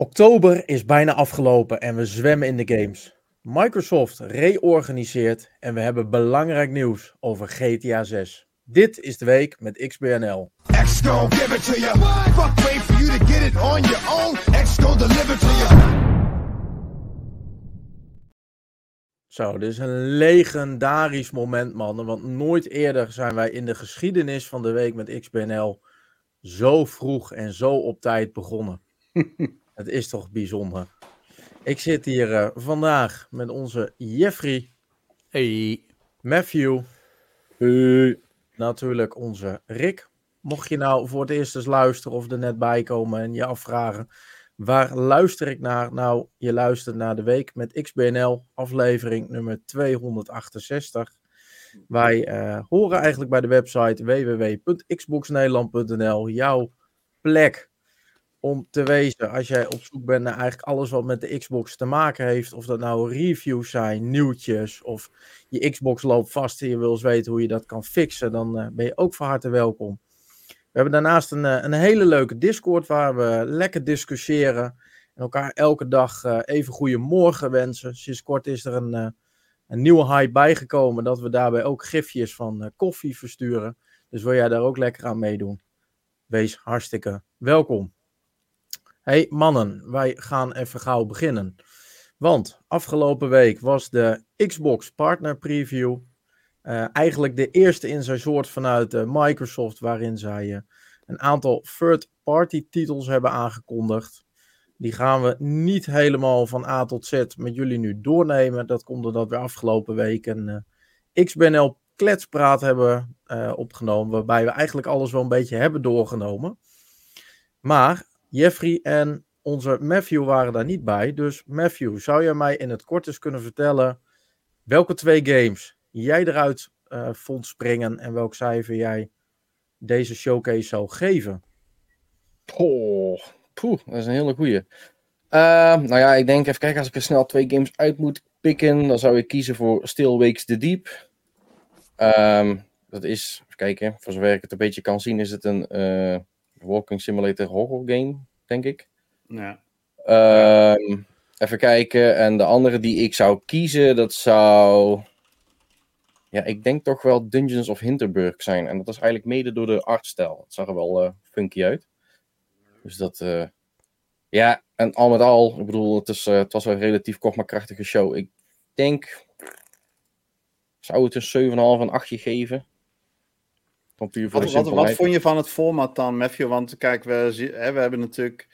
Oktober is bijna afgelopen en we zwemmen in de games. Microsoft reorganiseert en we hebben belangrijk nieuws over GTA 6. Dit is de week met XBNL. X give it to you. Fuck wait for you to get it on your own. X deliver to you. Zo, dit is een legendarisch moment, mannen. Want nooit eerder zijn wij in de geschiedenis van de week met XBNL zo vroeg en zo op tijd begonnen. Het is toch bijzonder. Ik zit hier uh, vandaag met onze Jeffrey. Hey. Matthew. Hey. Natuurlijk onze Rick. Mocht je nou voor het eerst eens luisteren of er net bij komen en je afvragen... Waar luister ik naar? Nou, je luistert naar de week met XBNL, aflevering nummer 268. Wij uh, horen eigenlijk bij de website www.xboxnederland.nl jouw plek om te wezen als jij op zoek bent naar eigenlijk alles wat met de Xbox te maken heeft. Of dat nou reviews zijn, nieuwtjes of je Xbox loopt vast en je wil eens weten hoe je dat kan fixen, dan uh, ben je ook van harte welkom. We hebben daarnaast een, eh, een hele leuke Discord waar we lekker discussiëren en elkaar elke dag uh, even goede morgen wensen. Sinds kort is er een, een nieuwe hype bijgekomen dat we daarbij ook gifjes van koffie versturen. Dus wil jij daar ook lekker aan meedoen? Wees hartstikke welkom hey mannen, wij gaan even gauw beginnen. Want afgelopen week was de Xbox Partner Preview. Uh, eigenlijk de eerste in zijn soort vanuit uh, Microsoft, waarin zij uh, een aantal third-party titels hebben aangekondigd. Die gaan we niet helemaal van A tot Z met jullie nu doornemen. Dat komt doordat we afgelopen week een XBNL kletspraat hebben opgenomen. Waarbij we eigenlijk alles wel een beetje hebben doorgenomen. Maar Jeffrey en onze Matthew waren daar niet bij. Dus Matthew, zou jij mij in het kort eens kunnen vertellen welke twee games jij eruit uh, vond springen en welk cijfer jij deze showcase zou geven? Oh, poeh, dat is een hele goeie. Uh, nou ja, ik denk even kijken, als ik er snel twee games uit moet pikken, dan zou ik kiezen voor Still Wakes the Deep. Um, dat is, even kijken, voor zover ik het een beetje kan zien, is het een uh, walking simulator horror game, denk ik. Ja. Um, even kijken. En de andere die ik zou kiezen, dat zou. Ja, ik denk toch wel Dungeons of Hinterburg zijn. En dat is eigenlijk mede door de artstijl. Het zag er wel uh, funky uit. Dus dat. Uh... Ja, en al met al, ik bedoel, het, is, uh, het was een relatief kort maar krachtige show. Ik denk. Zou het een 7,5 en 8 geven? Wat, wat, wat, vond je van het format dan, Matthew? Want kijk, we, hè, we hebben natuurlijk.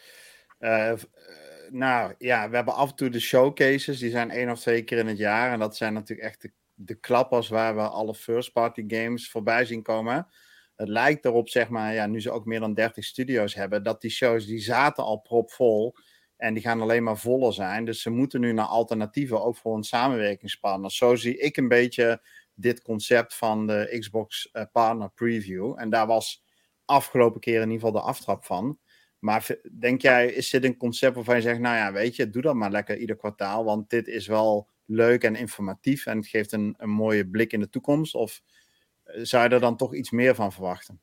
Uh, nou ja, we hebben af en toe de showcases. Die zijn één of twee keer in het jaar. En dat zijn natuurlijk echt de, de klappers waar we alle first-party games voorbij zien komen. Het lijkt erop, zeg maar, ja, nu ze ook meer dan 30 studio's hebben, dat die shows die zaten al propvol. En die gaan alleen maar voller zijn. Dus ze moeten nu naar alternatieven, ook voor een samenwerkingspartner. Zo zie ik een beetje dit concept van de Xbox uh, Partner Preview. En daar was afgelopen keer in ieder geval de aftrap van. Maar denk jij, is dit een concept waarvan je zegt, nou ja, weet je, doe dat maar lekker ieder kwartaal, want dit is wel leuk en informatief en het geeft een, een mooie blik in de toekomst? Of eh, zou je er dan toch iets meer van verwachten?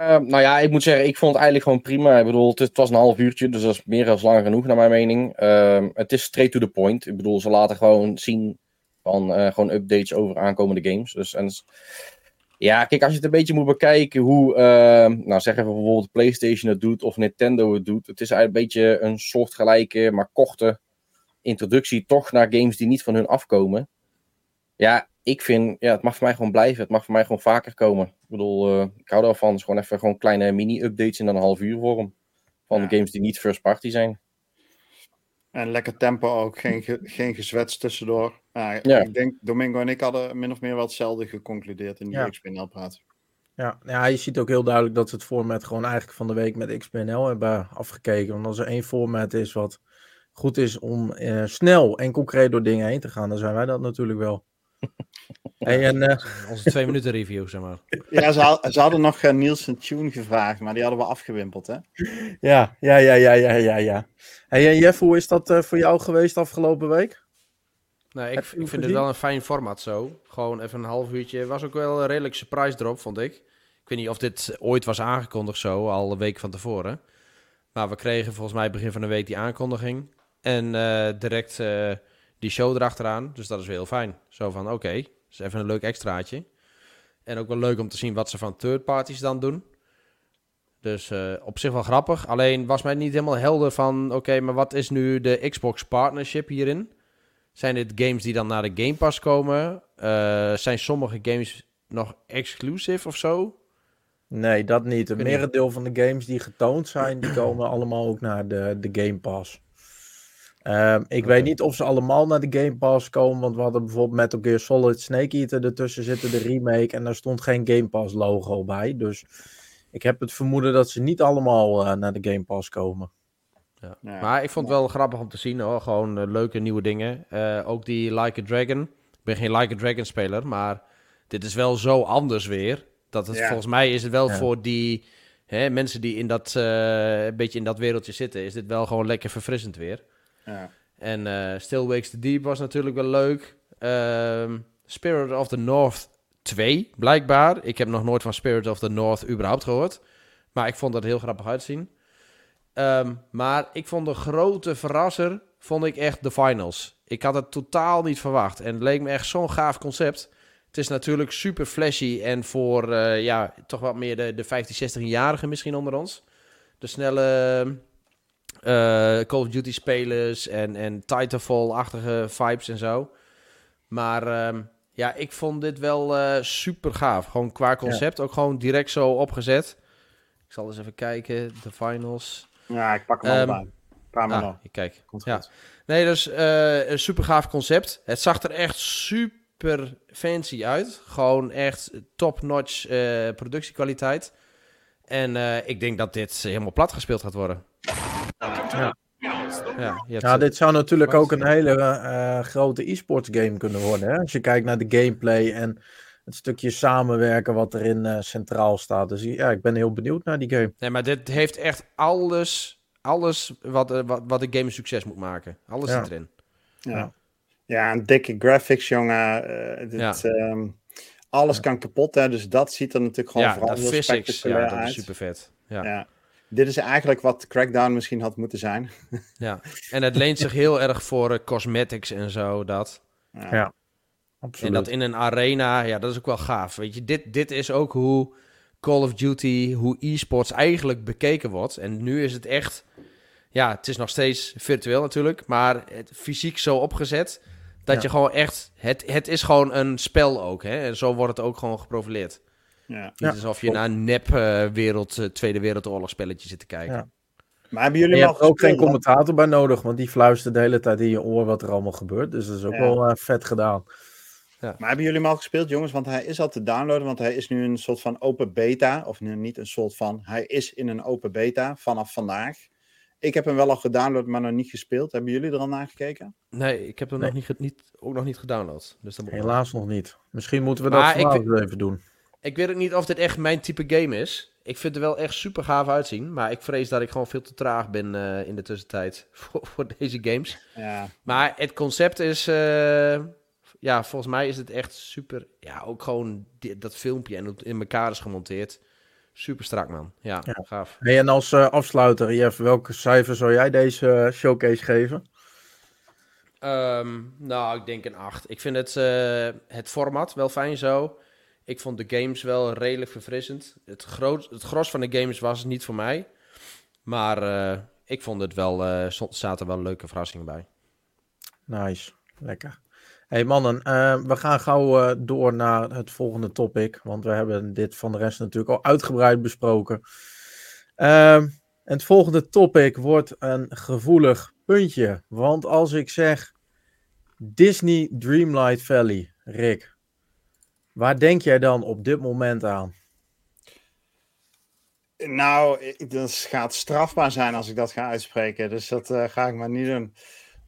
Uh, nou ja, ik moet zeggen, ik vond het eigenlijk gewoon prima. Ik bedoel, het, was een half uurtje, dus dat is meer dan lang genoeg naar mijn mening. Uh, het is straight to the point. Ik bedoel, ze laten gewoon zien van uh, gewoon updates over aankomende games. Dus, en, ja, kijk, als je het een beetje moet bekijken hoe, uh, nou zeggen we bijvoorbeeld PlayStation het doet of Nintendo het doet. Het is eigenlijk een beetje een soortgelijke, maar korte introductie toch naar games die niet van hun afkomen. Ja, ik vind, ja, het mag voor mij gewoon blijven. Het mag voor mij gewoon vaker komen. Ik bedoel, uh, ik hou ervan. Dus gewoon even gewoon kleine mini-updates in een half uur vorm. Van ja. games die niet first party zijn. En lekker tempo ook, geen, ge, geen gezwets tussendoor. Uh, ja. Ik denk, Domingo en ik hadden min of meer wel hetzelfde geconcludeerd in die ja. XPNL-praat. Ja, ja, je ziet ook heel duidelijk dat ze het format gewoon eigenlijk van de week met XPNL hebben afgekeken. Want als er één format is wat goed is om uh, snel en concreet door dingen heen te gaan, dan zijn wij dat natuurlijk wel. Hey, en, uh... Onze twee minuten review, zeg maar. Ja, ze, ze hadden nog uh, Nielsen Tune gevraagd, maar die hadden we afgewimpeld, hè? Ja, ja, ja, ja, ja, ja. ja. Hey, en Jeff, hoe is dat uh, voor jou geweest afgelopen week? Nee, ik, ik vind het wel een fijn format zo. Gewoon even een half uurtje. Was ook wel een redelijk surprise drop, vond ik. Ik weet niet of dit ooit was aangekondigd zo, al een week van tevoren. Maar we kregen volgens mij begin van de week die aankondiging. En direct die show erachteraan. Dus dat is wel heel fijn. Zo van, oké, okay, is even een leuk extraatje. En ook wel leuk om te zien wat ze van third parties dan doen. Dus uh, op zich wel grappig. Alleen was mij niet helemaal helder van... Oké, maar wat is nu de Xbox partnership hierin? Zijn dit games die dan naar de Game Pass komen? Uh, zijn sommige games nog exclusive of zo? Nee, dat niet. Het merendeel van de games die getoond zijn... die komen allemaal ook naar de, de Game Pass. Um, ik weet niet of ze allemaal naar de Game Pass komen, want we hadden bijvoorbeeld Metal Gear Solid Snake Eater ertussen zitten, de remake, en daar stond geen Game Pass logo bij. Dus ik heb het vermoeden dat ze niet allemaal uh, naar de Game Pass komen. Ja. Maar ik vond het wel grappig om te zien hoor. Gewoon uh, leuke nieuwe dingen. Uh, ook die Like a Dragon. Ik ben geen Like a Dragon speler, maar dit is wel zo anders weer. Dat het volgens mij is het wel ja. voor die hè, mensen die in dat, een beetje in dat wereldje zitten, is dit wel gewoon lekker verfrissend weer. Ja. En uh, Still Wakes the Deep was natuurlijk wel leuk. Um, Spirit of the North 2, blijkbaar. Ik heb nog nooit van Spirit of the North überhaupt gehoord. Maar ik vond dat heel grappig uitzien. Um, maar ik vond de grote verrasser, vond ik echt de finals. Ik had het totaal niet verwacht. En het leek me echt zo'n gaaf concept. Het is natuurlijk super flashy en voor uh, ja, toch wat meer de, de 15, 16-jarigen misschien onder ons. De snelle uh, Call of Duty spelers en, en Titanfall-achtige vibes en zo. Maar um, ja, ik vond dit wel uh, super gaaf. Gewoon qua concept, ook gewoon direct zo opgezet. Ik zal eens even kijken, de finals. Ja, ik pak hem um, al Paar ah, ik kijk. Komt ja. Goed. Nee, dus uh, een super gaaf concept. Het zag er echt super fancy uit. Gewoon echt top-notch uh, productiekwaliteit. En uh, ik denk dat dit helemaal plat gespeeld gaat worden. Ja. Ja, ja, dit zou natuurlijk ook een hele uh, grote e-sports game kunnen worden. Hè? Als je kijkt naar de gameplay en het stukje samenwerken wat erin uh, centraal staat. Dus ja, ik ben heel benieuwd naar die game. Nee, maar dit heeft echt alles, alles wat, uh, wat, wat de game een succes moet maken. Alles ja. zit erin. Ja. ja, een dikke graphics, jongen. dit, ja. um, alles kan kapot, hè. Dus dat ziet er natuurlijk gewoon ja, vooral heel physics, ja, dat uit. is super vet. ja. Dit is eigenlijk wat Crackdown misschien had moeten zijn. ja, en het leent zich heel erg voor uh, cosmetics en zo, dat. Ja, ja, absoluut. En dat in een arena, ja, dat is ook wel gaaf. Weet je, dit, dit is ook hoe Call of Duty, hoe e-sports eigenlijk bekeken wordt. En nu is het echt, ja, het is nog steeds virtueel natuurlijk, maar het fysiek zo opgezet dat ja. je gewoon echt, het, het is gewoon een spel ook, hè. En zo wordt het ook gewoon geprofileerd. Ja. Niet alsof je naar een nep uh, wereld, uh, Tweede Wereldoorlog spelletje zit te kijken. Ja. Maar hebben jullie je hebt ook geen commentator bij nodig, want die fluistert de hele tijd in je oor wat er allemaal gebeurt. Dus dat is ook ja. wel uh, vet gedaan. Ja. Maar hebben jullie hem al gespeeld, jongens? Want hij is al te downloaden, want hij is nu een soort van open beta. Of nu niet een soort van, hij is in een open beta vanaf vandaag. Ik heb hem wel al gedownload, maar nog niet gespeeld. Hebben jullie er al naar gekeken? Nee, ik heb hem nee. nog niet, niet, ook nog niet gedownload. Dus Helaas nog niet. Misschien moeten we dat vanavond even doen. Ik weet ook niet of dit echt mijn type game is. Ik vind er wel echt super gaaf uitzien. Maar ik vrees dat ik gewoon veel te traag ben uh, in de tussentijd voor, voor deze games. Ja. Maar het concept is... Uh, ja, volgens mij is het echt super... Ja, ook gewoon dat filmpje en het in elkaar is gemonteerd. Super strak, man. Ja, ja. gaaf. Hey, en als uh, afsluiter, Jeff, welke cijfer zou jij deze showcase geven? Um, nou, ik denk een 8. Ik vind het, het format wel fijn zo. Ik vond de games wel redelijk verfrissend. Het, groot, het gros van de games was niet voor mij. Maar uh, ik vond het wel, uh, zaten wel leuke verrassingen bij. Nice, lekker. Hey mannen, uh, we gaan gauw door naar het volgende topic. Want we hebben dit van de rest natuurlijk al uitgebreid besproken. Ehm, het volgende topic wordt een gevoelig puntje. Want als ik zeg Disney Dreamlight Valley, Rick, Waar denk jij dan op dit moment aan? Nou, dat gaat strafbaar zijn als ik dat ga uitspreken. Dus dat uh, ga ik maar niet doen.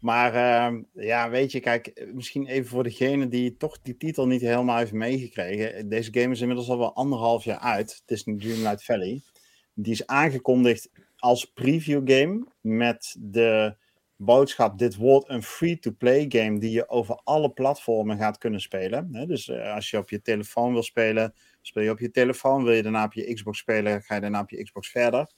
Maar uh, ja, weet je, kijk, misschien even voor degene die toch die titel niet helemaal heeft meegekregen. Deze game is inmiddels al wel anderhalf jaar uit. Disney Dreamlight Valley. Die is aangekondigd als preview game met de boodschap: dit wordt een free-to-play game die je over alle platformen gaat kunnen spelen. Dus uh, als je op je telefoon wil spelen, speel je op je telefoon. Wil je daarna op je Xbox spelen, ga je daarna op je Xbox verder.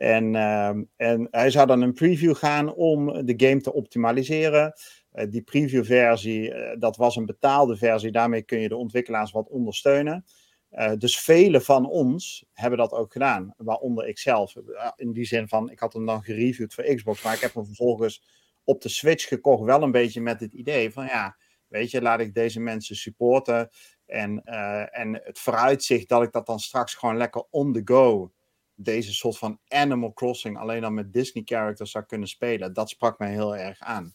En, ehm, en hij zou dan een preview gaan om de game te optimaliseren. Uh, die preview-versie, uh, dat was een betaalde versie. Daarmee kun je de ontwikkelaars wat ondersteunen. Uh, dus velen van ons hebben dat ook gedaan, waaronder ik zelf. in die zin van, ik had hem dan gereviewd voor Xbox, maar ik heb hem vervolgens op de Switch gekocht, wel een beetje met het idee van, ja, weet je, laat ik deze mensen supporten. En, en het vooruitzicht dat ik dat dan straks gewoon lekker on the go deze soort van Animal Crossing alleen dan met Disney characters zou kunnen spelen. Dat sprak mij heel erg aan.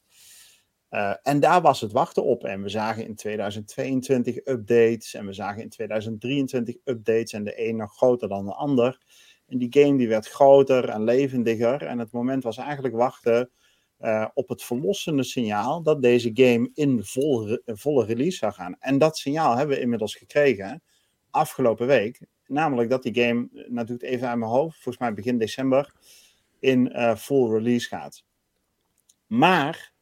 Uh, en daar was het wachten op. En we zagen in 2022 updates. En we zagen in 2023 updates. En de een nog groter dan de ander. En die game die werd groter en levendiger. En het moment was eigenlijk wachten uh, op het verlossende signaal dat deze game in vol, volle release zou gaan. En dat signaal hebben we inmiddels gekregen afgelopen week. Namelijk dat die game, eh, nou doe ik het even aan mijn hoofd, volgens mij begin december, in uh, full release gaat. Maar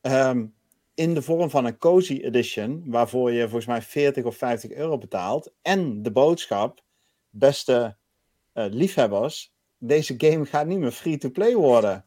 um, in de vorm van een Cozy Edition, waarvoor je volgens mij 40 of 50 euro betaalt, en de boodschap, beste uh, liefhebbers, deze game gaat niet meer free-to-play worden.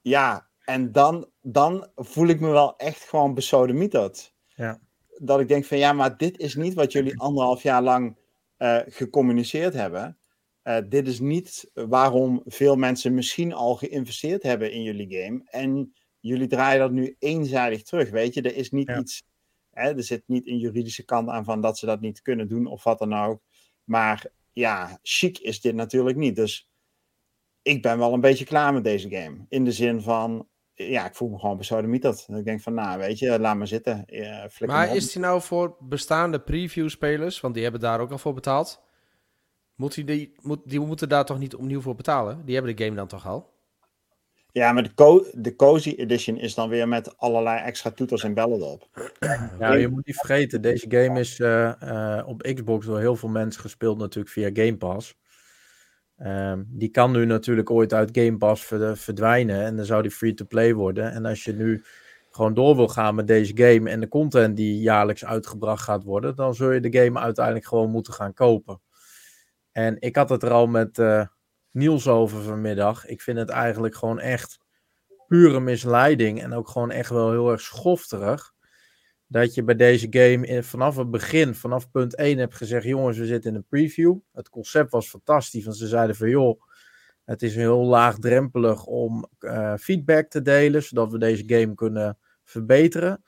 Ja, en dan, dan voel ik me wel echt gewoon besodemieterd. Ja. Dat ik denk van ja, maar dit is niet wat jullie anderhalf jaar lang uh, gecommuniceerd hebben. Uh, dit is niet waarom veel mensen misschien al geïnvesteerd hebben in jullie game. En jullie draaien dat nu eenzijdig terug. Weet je, er is niet iets. Hè, er zit niet een juridische kant aan van dat ze dat niet kunnen doen of wat dan ook. Maar ja, chic is dit natuurlijk niet. Dus ik ben wel een beetje klaar met deze game. In de zin van, ja, ik voel me gewoon besodemieterd. Ik denk van, nou, weet je, laat maar zitten. Uh, maar is die nou voor bestaande preview-spelers, want die hebben daar ook al voor betaald, moet die, die, moet, die moeten daar toch niet opnieuw voor betalen? Die hebben de game dan toch al? Ja, maar de, co de Cozy Edition is dan weer met allerlei extra toeters en bellen erop. Ja, je moet niet vergeten, deze game is uh, uh, op Xbox door heel veel mensen gespeeld natuurlijk via Game Pass. Um, die kan nu natuurlijk ooit uit Game Pass verdwijnen en dan zou die free-to-play worden. En als je nu gewoon door wil gaan met deze game en de content die jaarlijks uitgebracht gaat worden, dan zul je de game uiteindelijk gewoon moeten gaan kopen. En ik had het er al met uh, Niels over vanmiddag. Ik vind het eigenlijk gewoon echt pure misleiding en ook gewoon echt wel heel erg schofterig dat je bij deze game in, vanaf het begin, vanaf punt 1 hebt gezegd: jongens, we zitten in een preview. Het concept was fantastisch, want ze zeiden van joh, het is heel laagdrempelig om uh, feedback te delen, zodat we deze game kunnen verbeteren.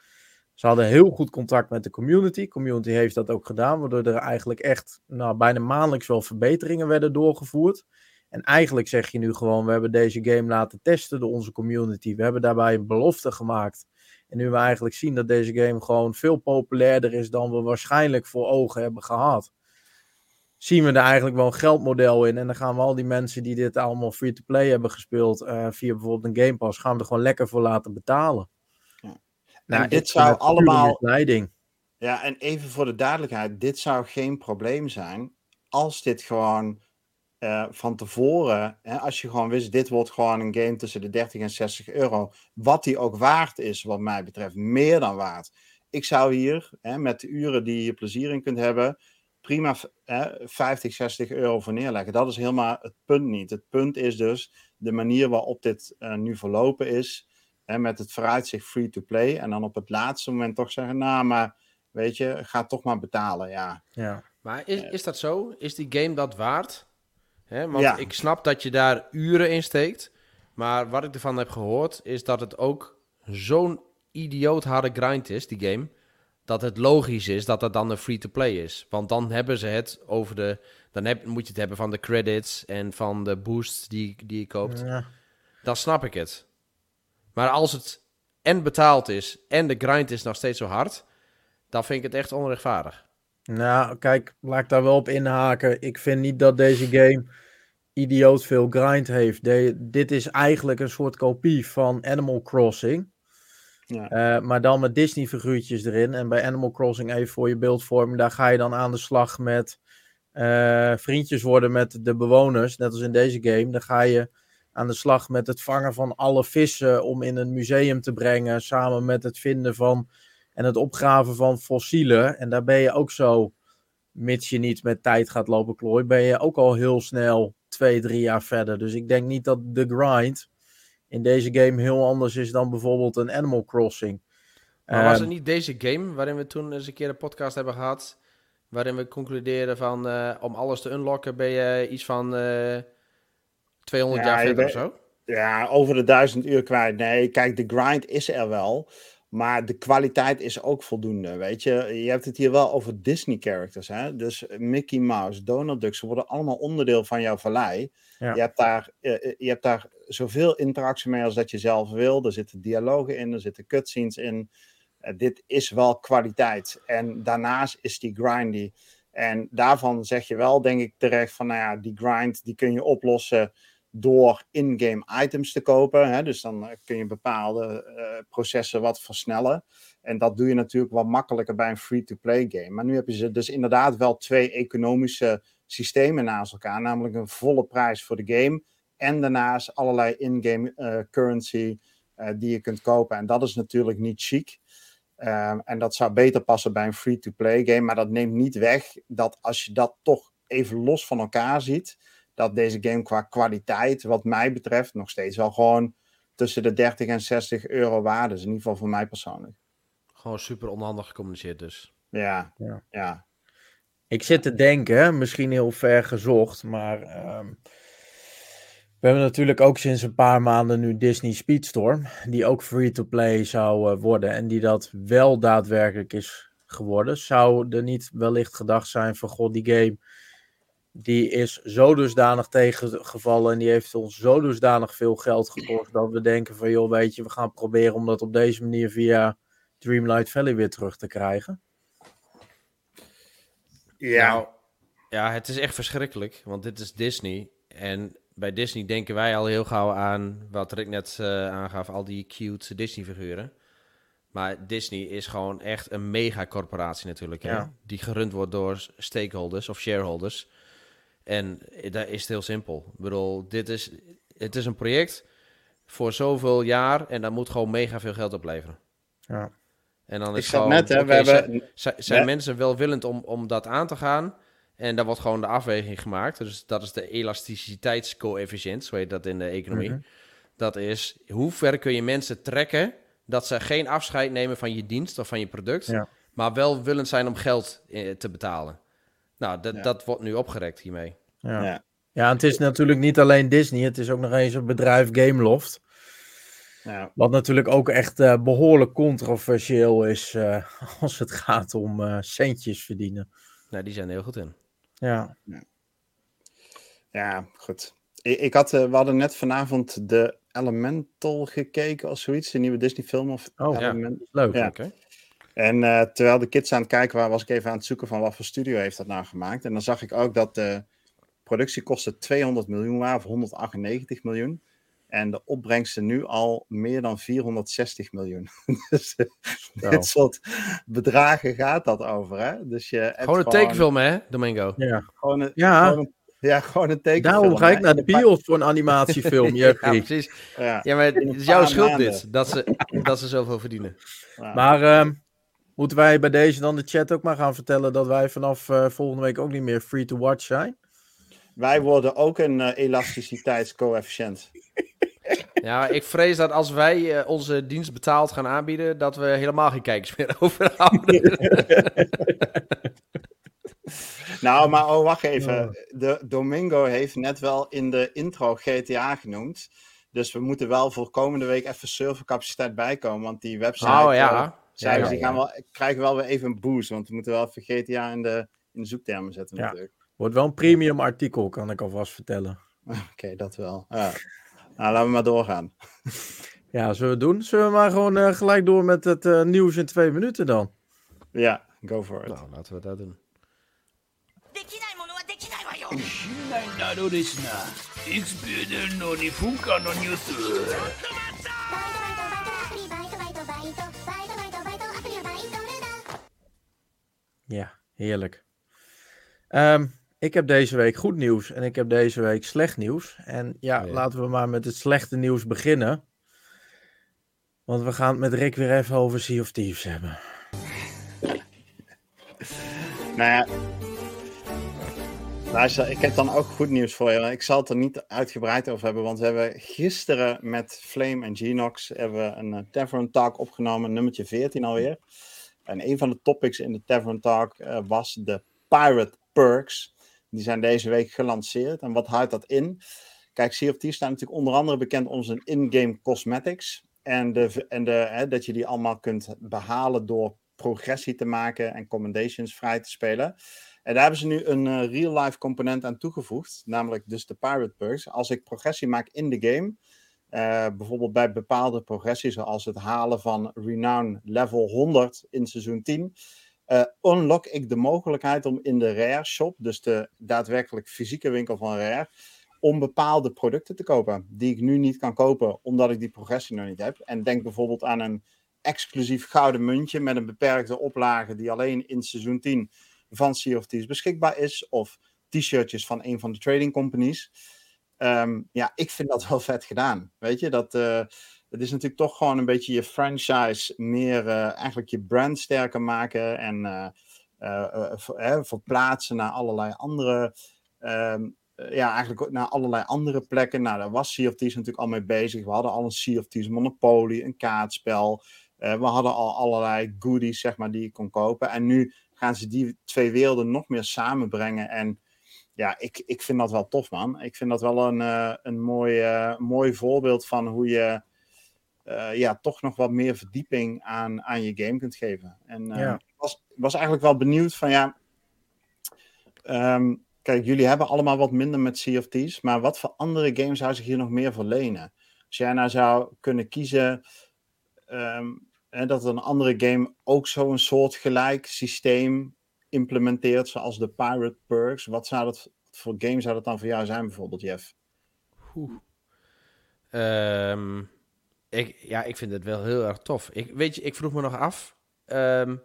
Ze hadden heel goed contact met de community. Community heeft dat ook gedaan, waardoor er eigenlijk echt nou, bijna maandelijks wel verbeteringen werden doorgevoerd. En eigenlijk zeg je nu gewoon: we hebben deze game laten testen door onze community. We hebben daarbij een belofte gemaakt en nu we eigenlijk zien dat deze game gewoon veel populairder is dan we waarschijnlijk voor ogen hebben gehad. Zien we er eigenlijk wel een geldmodel in. En dan gaan we al die mensen die dit allemaal free-to-play hebben gespeeld. Uh, via bijvoorbeeld een Game Pass. gaan we er gewoon lekker voor laten betalen. Ja. Nou, dit zou allemaal. Leiding. Ja, en even voor de duidelijkheid: dit zou geen probleem zijn. als dit gewoon uh, van tevoren, hè, als je gewoon wist, dit wordt gewoon een game tussen de 30 en 60 euro, wat die ook waard is, wat mij betreft, meer dan waard. Ik zou hier, hè, met de uren die je plezier in kunt hebben, prima hè, 50, 60 euro voor neerleggen. Dat is helemaal het punt niet. Het punt is dus de manier waarop dit uh, nu verlopen is, hè, met het vooruitzicht free to play, en dan op het laatste moment toch zeggen, nou, maar weet je, ga toch maar betalen, ja. ja. Maar is, is dat zo? Is die game dat waard? Hè? Want ik snap dat je daar uren in steekt. Maar wat ik ervan heb gehoord, is dat het ook zo'n idioot harde grind is, die game. Dat het logisch is dat dat dan een free-to-play is. Want dan hebben ze het over de. Dan heb, moet je het hebben van de credits en van de boosts die, die je koopt. Ja. Dan snap ik het. Maar als het en betaald is en de grind is nog steeds zo hard, dan vind ik het echt onrechtvaardig. Nou, kijk, laat ik daar wel op inhaken. Ik vind niet dat deze game idioot veel grind heeft. dit is eigenlijk een soort kopie van Animal Crossing. Ja. Uh, maar dan met Disney figuurtjes erin. En bij Animal Crossing, even voor je beeldvorming, daar ga je dan aan de slag met uh, vriendjes worden met de bewoners. Net als in deze game. Dan ga je aan de slag met het vangen van alle vissen om in een museum te brengen. Samen met het vinden van en het opgraven van fossielen. En daar ben je ook zo, mits je niet met tijd gaat lopen klooien, ben je ook al heel snel twee, drie jaar verder. Dus ik denk niet dat de grind in deze game heel anders is dan bijvoorbeeld een Animal Crossing. Maar was het niet deze game waarin we toen eens een keer een podcast hebben gehad, waarin we concluderen van uh, om alles te unlocken ben je iets van uh, 200 jaar verder of zo? Ja, over de duizend uur kwijt. Nee, kijk, de grind is er wel. Maar de kwaliteit is ook voldoende, weet je. Je hebt het hier wel over Disney-characters, hè. Dus Mickey Mouse, Donald Duck, ze worden allemaal onderdeel van jouw vallei. Je, hebt daar, eh, eh, je hebt daar zoveel interactie mee als dat je zelf wil. Er zitten dialogen in, er zitten cutscenes in. Uh, dit is wel kwaliteit. En daarnaast is die grindy. En daarvan zeg je wel, denk ik terecht, van nou ja, die grind, die kun je oplossen door in-game items te kopen. Hè? Dus dan eh, kun je bepaalde uh, processen wat versnellen. En dat doe je natuurlijk wat makkelijker bij een free-to-play game. Maar nu heb je dus inderdaad wel twee economische systemen naast elkaar. Namelijk een volle prijs voor de game. En daarnaast allerlei in-game uh, currency die je kunt kopen. En dat is natuurlijk niet chic. En dat zou beter passen bij een free-to-play game. Maar dat neemt niet weg dat als je dat toch even los van elkaar ziet dat deze game qua kwaliteit, wat mij betreft, nog steeds wel gewoon tussen de 30 en 60 euro waarde is. In ieder geval voor mij persoonlijk. Gewoon super onhandig gecommuniceerd dus. Ja, ja. ja. Ik zit te denken, misschien heel ver gezocht, maar ehm, we hebben natuurlijk ook sinds een paar maanden nu Disney Speedstorm, die ook free-to-play zou uh, worden en die dat wel daadwerkelijk is geworden. Zou er niet wellicht gedacht zijn van, god, die game die is zo dusdanig tegengevallen en die heeft ons zo dusdanig veel geld gekost dat we denken van joh, weet je, we gaan proberen om dat op deze manier via Dreamlight Valley weer terug te krijgen. Ja. Nou, ja, het is echt verschrikkelijk, want dit is Disney en bij Disney denken wij al heel gauw aan wat Rick net uh, aangaf, al die cute Disney figuren. Maar Disney is gewoon echt een megacorporatie natuurlijk, ja. die gerund wordt door stakeholders of shareholders. En daar is het heel simpel. Ik bedoel, dit is, het is een project voor zoveel jaar en dat moet gewoon mega veel geld opleveren. Ja. En dan is gewoon, net, hè, we hebben... zijn, mensen welwillend om, om dat aan te gaan? En daar wordt gewoon de afweging gemaakt. Dus dat is de elasticiteitscoëfficiënt, zo heet dat in de economie. Mhm. Dat is, hoe ver kun je mensen trekken dat ze geen afscheid nemen van je dienst of van je product, maar wel willend zijn om geld eh, te betalen. Nou, dat, dat wordt nu opgerekt hiermee. Ja. ja. Ja, het is natuurlijk niet alleen Disney, het is ook nog eens een bedrijf Gameloft. Ja. Wat natuurlijk ook echt uh, behoorlijk controversieel is uh, als het gaat om uh, centjes verdienen. Nee, die zijn heel goed in. Ja. Ja, ja goed. Ik, ik had, we hadden net vanavond de Elemental gekeken of zoiets, de nieuwe Disney film. Of oh, Element... ja. leuk. Ja. Okay. En uh, terwijl de kids aan het kijken waren, was ik even aan het zoeken van wat voor studio heeft dat nou gemaakt. En dan zag ik ook dat de productiekosten 200 miljoen waren, of 198 miljoen. En de opbrengsten nu al meer dan 460 miljoen. dus uh, dit soort bedragen gaat dat over, hè? Dus je gewoon een tekenfilm, hè, Domingo? Ja. Gewoon een, ja. Gewoon een, ja, gewoon een tekenfilm. Daarom ga ik naar de bios voor een animatiefilm, ja, precies. Ja, ja maar het is jouw schuld dit, dat ze, dat ze zoveel verdienen. Maar... Um, Moeten wij bij deze dan de chat ook maar gaan vertellen dat wij vanaf uh, volgende week ook niet meer free to watch zijn? Wij worden ook een uh, elasticiteitscoëfficiënt. Ja, ik vrees dat als wij uh, onze dienst betaald gaan aanbieden, dat we helemaal geen kijkers meer overhouden. nou, maar oh, wacht even. De Domingo heeft net wel in de intro GTA genoemd. Dus we moeten wel voor komende week even servercapaciteit bijkomen, want die website... Oh ja. Cijfers die gaan wel, krijgen wel weer even een boost. Want we moeten wel even GTA in de, in de zoektermen zetten natuurlijk. Wordt wel een premium artikel, kan ik alvast vertellen. Oké, dat wel. Ja. Nou, laten we maar doorgaan. Ja, zullen we doen? Zullen we maar gewoon uh, gelijk door met het uh, nieuws in twee minuten dan? Ja, go for it. Nou, laten we dat doen. Ja, heerlijk. Um, ik heb deze week goed nieuws en ik heb deze week slecht nieuws. En ja, oh ja, laten we maar met het slechte nieuws beginnen. Want we gaan het met Rick weer even over Sea of Thieves hebben. Nou ja. Luister, ik heb dan ook goed nieuws voor je. Ik zal het er niet uitgebreid over hebben, want we hebben gisteren met Flame en Genox hebben we een uh, Tavern Talk opgenomen, nummertje 14 alweer. En een van de topics in de Tavern Talk uh, was de Pirate Perks. Die zijn deze week gelanceerd. En wat houdt dat in? Kijk, Sea of Thieves staat natuurlijk onder andere bekend om zijn in-game cosmetics. En, de, en de, dat je die allemaal kunt behalen door progressie te maken en commendations vrij te spelen. En daar hebben ze nu een uh, real-life component aan toegevoegd, namelijk dus de Pirate Perks. Als ik progressie maak in de game, uh, bijvoorbeeld bij bepaalde progressies, zoals het halen van Renown level 100 in seizoen 10, uh, eh, unlock ik de mogelijkheid om in de Rare Shop, dus de daadwerkelijk fysieke winkel van Rare, om bepaalde producten te kopen die ik nu niet kan kopen omdat ik die progressie nog niet heb. En denk bijvoorbeeld aan een exclusief gouden muntje met een beperkte oplage die alleen in seizoen 10 van Sea of Thieves beschikbaar is. Of t-shirtjes van een van de trading companies. Ehm, ja, ik vind dat wel vet gedaan. Weet je, dat, uh, het is natuurlijk toch gewoon een beetje je franchise meer uh, eigenlijk je brand sterker maken en uh, verplaatsen naar allerlei andere, um, ja, eigenlijk naar allerlei andere plekken. Nou, daar was Thieves natuurlijk al mee bezig. We hadden al een Thieves Monopoly, een kaartspel. we hadden al allerlei goodies, zeg maar, die je kon kopen. En nu gaan ze die twee werelden nog meer samenbrengen. En ja, ik, ik vind dat wel tof, man. Ik vind dat wel een, uh, een mooi, uh, mooi voorbeeld van hoe je uh, ja, toch nog wat meer verdieping aan, aan je game kunt geven. En ja. ik was, was eigenlijk wel benieuwd van ja. Um, kijk, jullie hebben allemaal wat minder met Thieves, maar wat voor andere games zou zich hier nog meer verlenen? Als jij nou zou kunnen kiezen. Um, hè, dat een andere game ook zo'n soort gelijk systeem implementeert, zoals de Pirate Perks. Wat zou dat voor game zou dat dan voor jou zijn, bijvoorbeeld, Jeff? Um, ik, ja, ik vind het wel heel erg tof. Ik, weet je, ik vroeg me nog af. Um,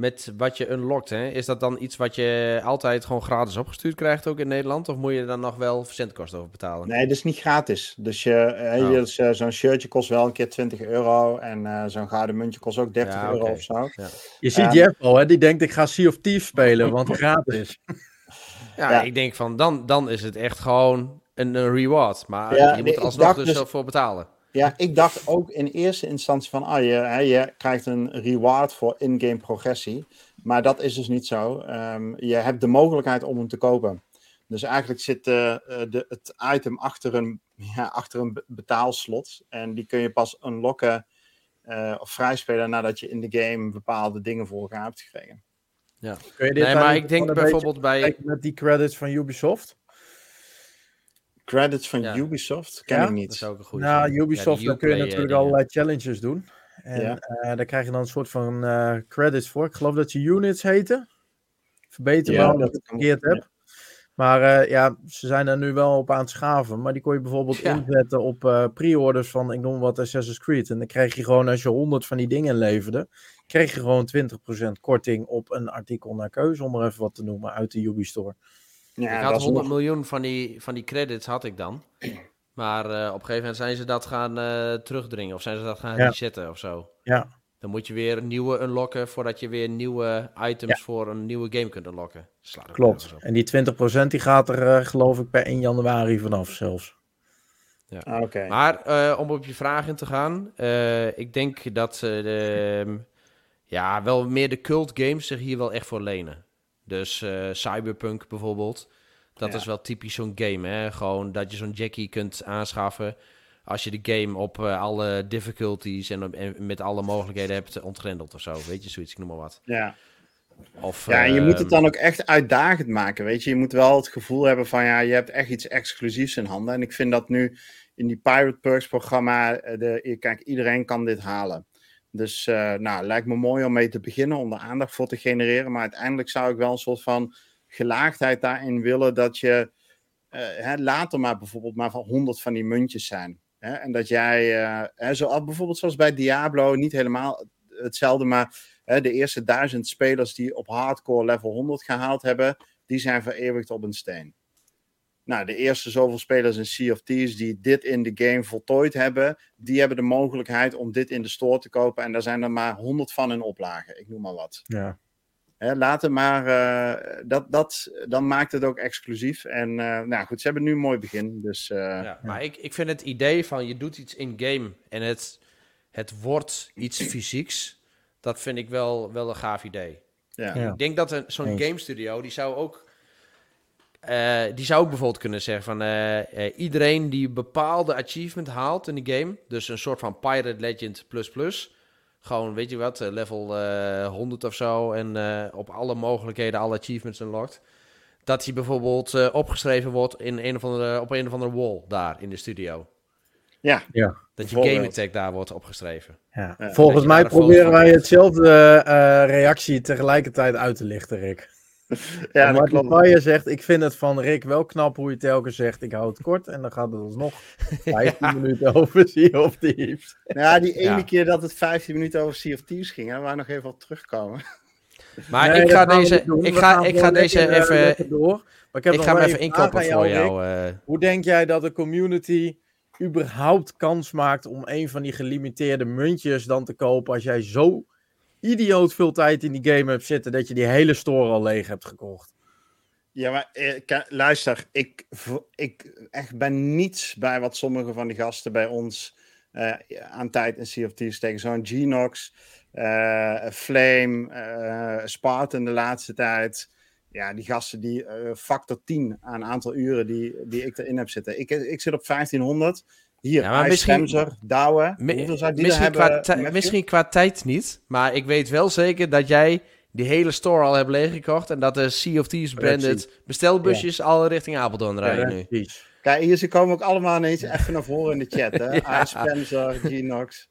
met wat je unlockt, hè, is dat dan iets wat je altijd gewoon gratis opgestuurd krijgt, ook in Nederland? Of moet je er dan nog wel verzendkosten over betalen? Nee, dat is niet gratis. Dus je, oh. dus, uh, zo'n shirtje kost wel een keer 20 euro en uh, zo'n gouden muntje kost ook 30 ja, euro okay. of zo. Ja. Je ziet um, Jeff al, hè, die denkt ik ga Sea of Thieves spelen, want gratis. ja, ja, ik denk van dan, dan is het echt gewoon een, een reward. Maar je moet er alsnog dus, dus voor betalen. Ja, ik dacht ook in eerste instantie van, ah, je, je krijgt een reward voor in-game progressie. Maar dat is dus niet zo. Um, je hebt de mogelijkheid om hem te kopen. Dus eigenlijk zit uh, de, het item achter een, ja, achter een betaalslot. En die kun je pas unlocken uh, of vrijspelen nadat je in de game bepaalde dingen voor elkaar hebt gekregen. Ja. Kun je dit nee, maar ik denk bijvoorbeeld bij... Met die credits van Ubisoft? Credits van Ubisoft? Ken ja? ik niet. Dat is ook een goede nou, Ubisoft, ja, dan kun je natuurlijk allerlei challenges doen. En ja. uh, daar krijg je dan een soort van uh, credits voor. Ik geloof dat je units heten. Verbeter ja, wel dat ik het verkeerd heb. Maar uh, ja, ze zijn er nu wel op aan het schaven. Maar die kon je bijvoorbeeld ja. inzetten op uh, pre-orders van, ik noem wat, Assassin's Creed. En dan kreeg je gewoon, als je 100 van die dingen leverde, kreeg je gewoon 20% korting op een artikel naar keuze, om er even wat te noemen, uit de Ubi Store. Ja, ik had 100 nog... miljoen van die, van die credits had ik dan. Maar uh, op een gegeven moment zijn ze dat gaan uh, terugdringen of zijn ze dat gaan ja. resetten of zo. Ja. Dan moet je weer nieuwe unlocken voordat je weer nieuwe items ja. voor een nieuwe game kunt unlocken. Slaat Klopt. En die 20% die gaat er uh, geloof ik per 1 januari vanaf zelfs. Ja. Ah, okay. Maar om op je vraag in te gaan, ik denk dat de, ja, wel meer de cult games zich hier wel echt voor lenen. Dus uh, Cyberpunk bijvoorbeeld. Dat ja. is wel typisch zo'n game. Hè? Gewoon dat je zo'n Jackie kunt aanschaffen. Als je de game op uh, alle difficulties en, en, met alle mogelijkheden hebt ontgrendeld of zo. Weet je, zoiets, ik noem maar wat. Ja. Of, ja, en je uh, moet het dan ook echt uitdagend maken. Weet je, je moet wel het gevoel hebben van ja, je hebt echt iets exclusiefs in handen. En ik vind dat nu in die Pirate Perks programma, de, kijk, iedereen kan dit halen. Dus uh, nou, lijkt me mooi om mee te beginnen, om er aandacht voor te genereren. Maar uiteindelijk zou ik wel een soort van gelaagdheid daarin willen dat je uh, hè, later maar bijvoorbeeld maar van honderd van die muntjes zijn. Hè? En dat jij, uh, hè, zo, bijvoorbeeld zoals bij Diablo, niet helemaal hetzelfde, maar hè, de eerste duizend spelers die op hardcore level 100 gehaald hebben, die zijn vereeuwigd op een steen. Nou, de eerste zoveel spelers in Sea of Thieves die dit in de game voltooid hebben, die hebben de mogelijkheid om dit in de store te kopen. En daar zijn er maar honderd van in oplagen. Ik noem maar wat. Ja. Hè, laten maar, uh, dat, dat, dan maakt het ook exclusief. En uh, nou goed, ze hebben nu een mooi begin. Dus, uh, ja, maar ik, ik vind het idee van je doet iets in-game en het, het wordt iets fysieks, dat vind ik wel, wel een gaaf idee. Ja. Ik denk dat zo'n game studio, die zou ook uh, die zou ook bijvoorbeeld kunnen zeggen van uh, uh, iedereen die bepaalde achievement haalt in de game, dus een soort van Pirate Legend plus plus, gewoon weet je wat, level 100 of zo en op alle mogelijkheden alle achievements unlocked, dat die bijvoorbeeld opgeschreven wordt in een of andere, op een of andere wall daar in de studio. Ja. ja. Dat je game tag daar wordt opgeschreven. Ja. Volgens mij proberen wij hetzelfde reactie tegelijkertijd uit te lichten, Rick. Ja, dat klopt. zegt, ik vind het van Rick wel knap hoe je telkens zegt, ik hou het kort. En dan gaat het alsnog 15 minuten over Sea of Thieves. Ja, die ene keer dat het 15 minuten over Sea of Thieves ging, hè, waar nog even op terugkomen. Maar ik ga deze, ik ga, ik ga deze eh, even, door. Maar ik, heb ik ga hem even inkopen voor jou. Uh... Hoe denk jij dat de community überhaupt kans maakt om een van die gelimiteerde muntjes dan te kopen als jij zo idioot veel tijd in die game hebt zitten dat je die hele store al leeg hebt gekocht. Ja, maar eh, luister, ik, ik echt ben niets bij wat sommige van die gasten bij ons uh, aan tijd in Thieves steken. Zo'n Genox, uh, Flame, uh, Spartan de laatste tijd. Ja, die gasten die factor 10 aan aantal uren die, die ik erin heb zitten. Ik, ik zit op 1500. Hier, ja, maar misschien, Douwe. misschien, qua misschien qua tijd niet. Maar ik weet wel zeker dat jij die hele store al hebt leeggekocht. En dat de Sea of Thieves branded bestelbusjes al richting Apeldoorn rijden nu. Kijk, hier ze komen ook allemaal ineens even naar voren in de chat. Hè? ja. Spencer, Genox.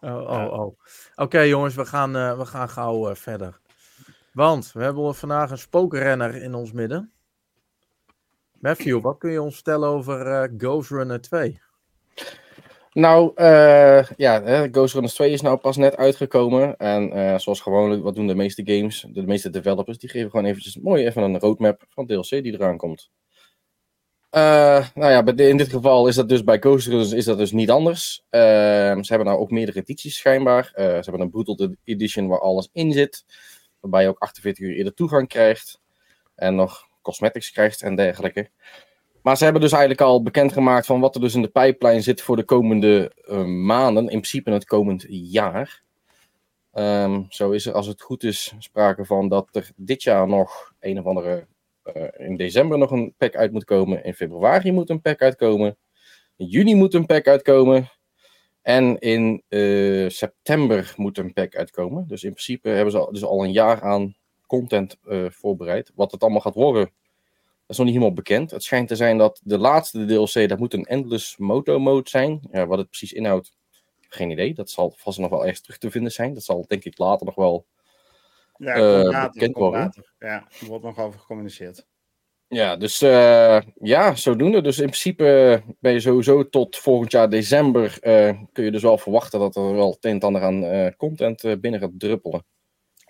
Oh, oh, oh. Oké jongens, we gaan, uh, we gaan gauw uh, verder. Want we hebben vandaag een spookrenner in ons midden. Matthew, wat kun je ons vertellen over uh, Ghost Runner 2? Nou, uh, ja, Ghost Runners 2 is nou pas net uitgekomen. En uh, zoals gewoonlijk, wat doen de meeste games, de meeste developers, die geven gewoon eventjes mooi even een roadmap van DLC die eraan komt. Uh, nou ja, in dit geval is dat dus bij Ghost Runners is dat dus niet anders. ze hebben nou ook meerdere edities schijnbaar. ze hebben een Brutal Edition waar alles in zit. Waarbij je ook 48 uur eerder toegang krijgt. En nog cosmetics krijgt en dergelijke. Maar ze hebben dus eigenlijk al bekendgemaakt van wat er dus in de pijplijn zit voor de komende uh, maanden. In principe het komend jaar. Um, zo is er, als het goed is, sprake van dat er dit jaar nog een of andere. Uh, in december nog een pack uit moet komen. In februari moet een pack uitkomen. In juni moet een pack uitkomen. En in uh, september moet een pack uitkomen. Dus in principe hebben ze al, dus al een jaar aan content voorbereid. Wat het allemaal gaat worden, is nog niet helemaal bekend. Het schijnt te zijn dat de laatste DLC, dat moet een endless moto mode zijn. Ja, wat het precies inhoudt, geen idee. Dat zal vast nog wel ergens terug te vinden zijn. Dat zal denk ik later nog wel ja, uh, bekend worden. Ja, er wordt nog over gecommuniceerd. Ja, dus uh, ja, zodoende. Dus in principe ben je sowieso tot volgend jaar december, kun je dus wel verwachten dat er wel het een en ander aan content binnen gaat druppelen.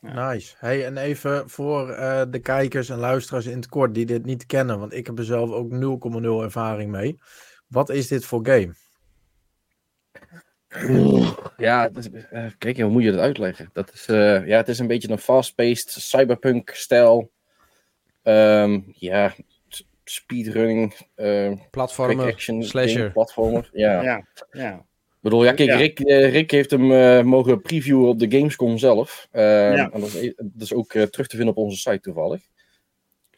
Nice. Hey, en even voor uh, de kijkers en luisteraars in het kort die dit niet kennen, want ik heb er zelf ook 0,0 ervaring mee. Wat is dit voor game? Ja, is, uh, kijk, hoe moet je dat uitleggen? Dat is, uh, ja, het is een beetje een fast-paced cyberpunk-stijl. Um, ja, speedrunning. platformer, slasher. platformer, ja. ja, ja bedoel, ja, kijk, Rick, eh, Rick heeft hem uh, mogen previewen op de Gamescom zelf. Uh, ja. En dat is, dat is ook uh, terug te vinden op onze site toevallig.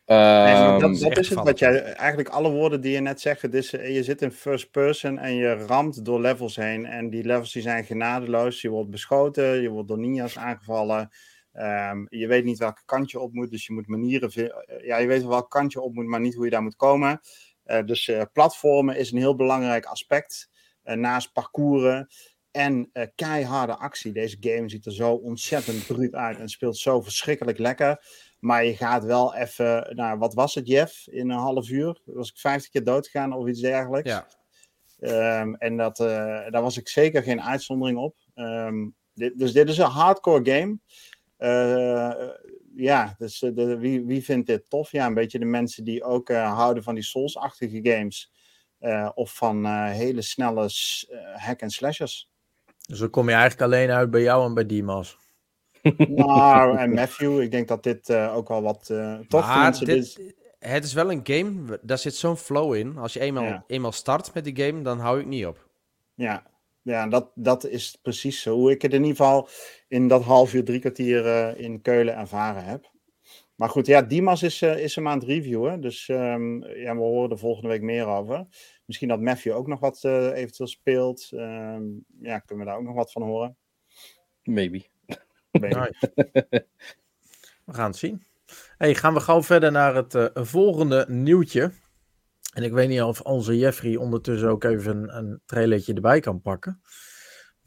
Nee, dat, dat is het wat jij eigenlijk alle woorden die je net zegt. Het is, je zit in first person en je ramt door levels heen. En die levels die zijn genadeloos. Je wordt beschoten, je wordt door ninjas aangevallen. Um, je weet niet welke kant je op moet, dus je moet manieren. Ja, je weet wel welk kant je op moet, maar niet hoe je daar moet komen. dus platformen is een heel belangrijk aspect. Eh, naast parcours en uh, keiharde actie. Deze game ziet er zo ontzettend bruut uit en speelt zo verschrikkelijk lekker. Maar je gaat wel even, nou wat was het Jeff, in een half uur? Was ik 50 keer doodgegaan of iets dergelijks? Ja. Um, en dat, uh, daar was ik zeker geen uitzondering op. Um, dit, dus dit is een hardcore game. Uh, ja, dus de, wie, wie vindt dit tof? Ja, een beetje de mensen die ook houden van die Souls-achtige games. Uh, of van uh, hele snelle uh, hack en slashers. Dus dan kom je eigenlijk alleen uit bij jou en bij Dimas. nou, en Matthew, ik denk dat dit uh, ook wel wat... Uh, toch maar dit, het is wel een game, daar zit zo'n flow in. Als je eenmaal, eenmaal start met die game, dan hou ik niet op. Ja, ja dat, dat is precies zo. Hoe ik het in ieder geval in dat half uur, drie kwartier uh, in Keulen ervaren heb. Maar goed, ja, Dimas is, uh, is hem aan het reviewen. Dus um, ja, we horen er volgende week meer over. Misschien dat Matthew ook nog wat uh, eventueel speelt. Um, ja, kunnen we daar ook nog wat van horen? Maybe. Maybe. we gaan het zien. Hey, gaan we gauw verder naar het uh, volgende nieuwtje. En ik weet niet of onze Jeffrey ondertussen ook even een, een trailertje erbij kan pakken.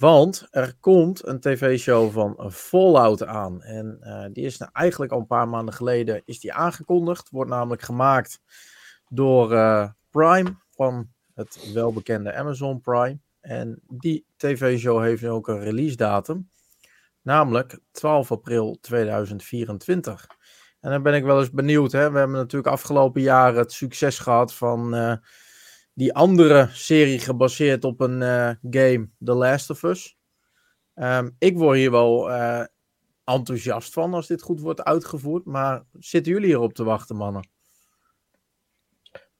Want er komt een tv-show van Fallout aan. En uh, die is nou eigenlijk al een paar maanden geleden is die aangekondigd. Wordt namelijk gemaakt door uh, Prime van het welbekende Amazon Prime. En die tv-show heeft nu ook een release datum. Namelijk 12 april 2024. En dan ben ik wel eens benieuwd. Hè? We hebben natuurlijk afgelopen jaren het succes gehad van uh, die andere serie gebaseerd op een uh, game, The Last of Us. Um, ik word hier wel uh, enthousiast van als dit goed wordt uitgevoerd. Maar zitten jullie hierop te wachten, mannen?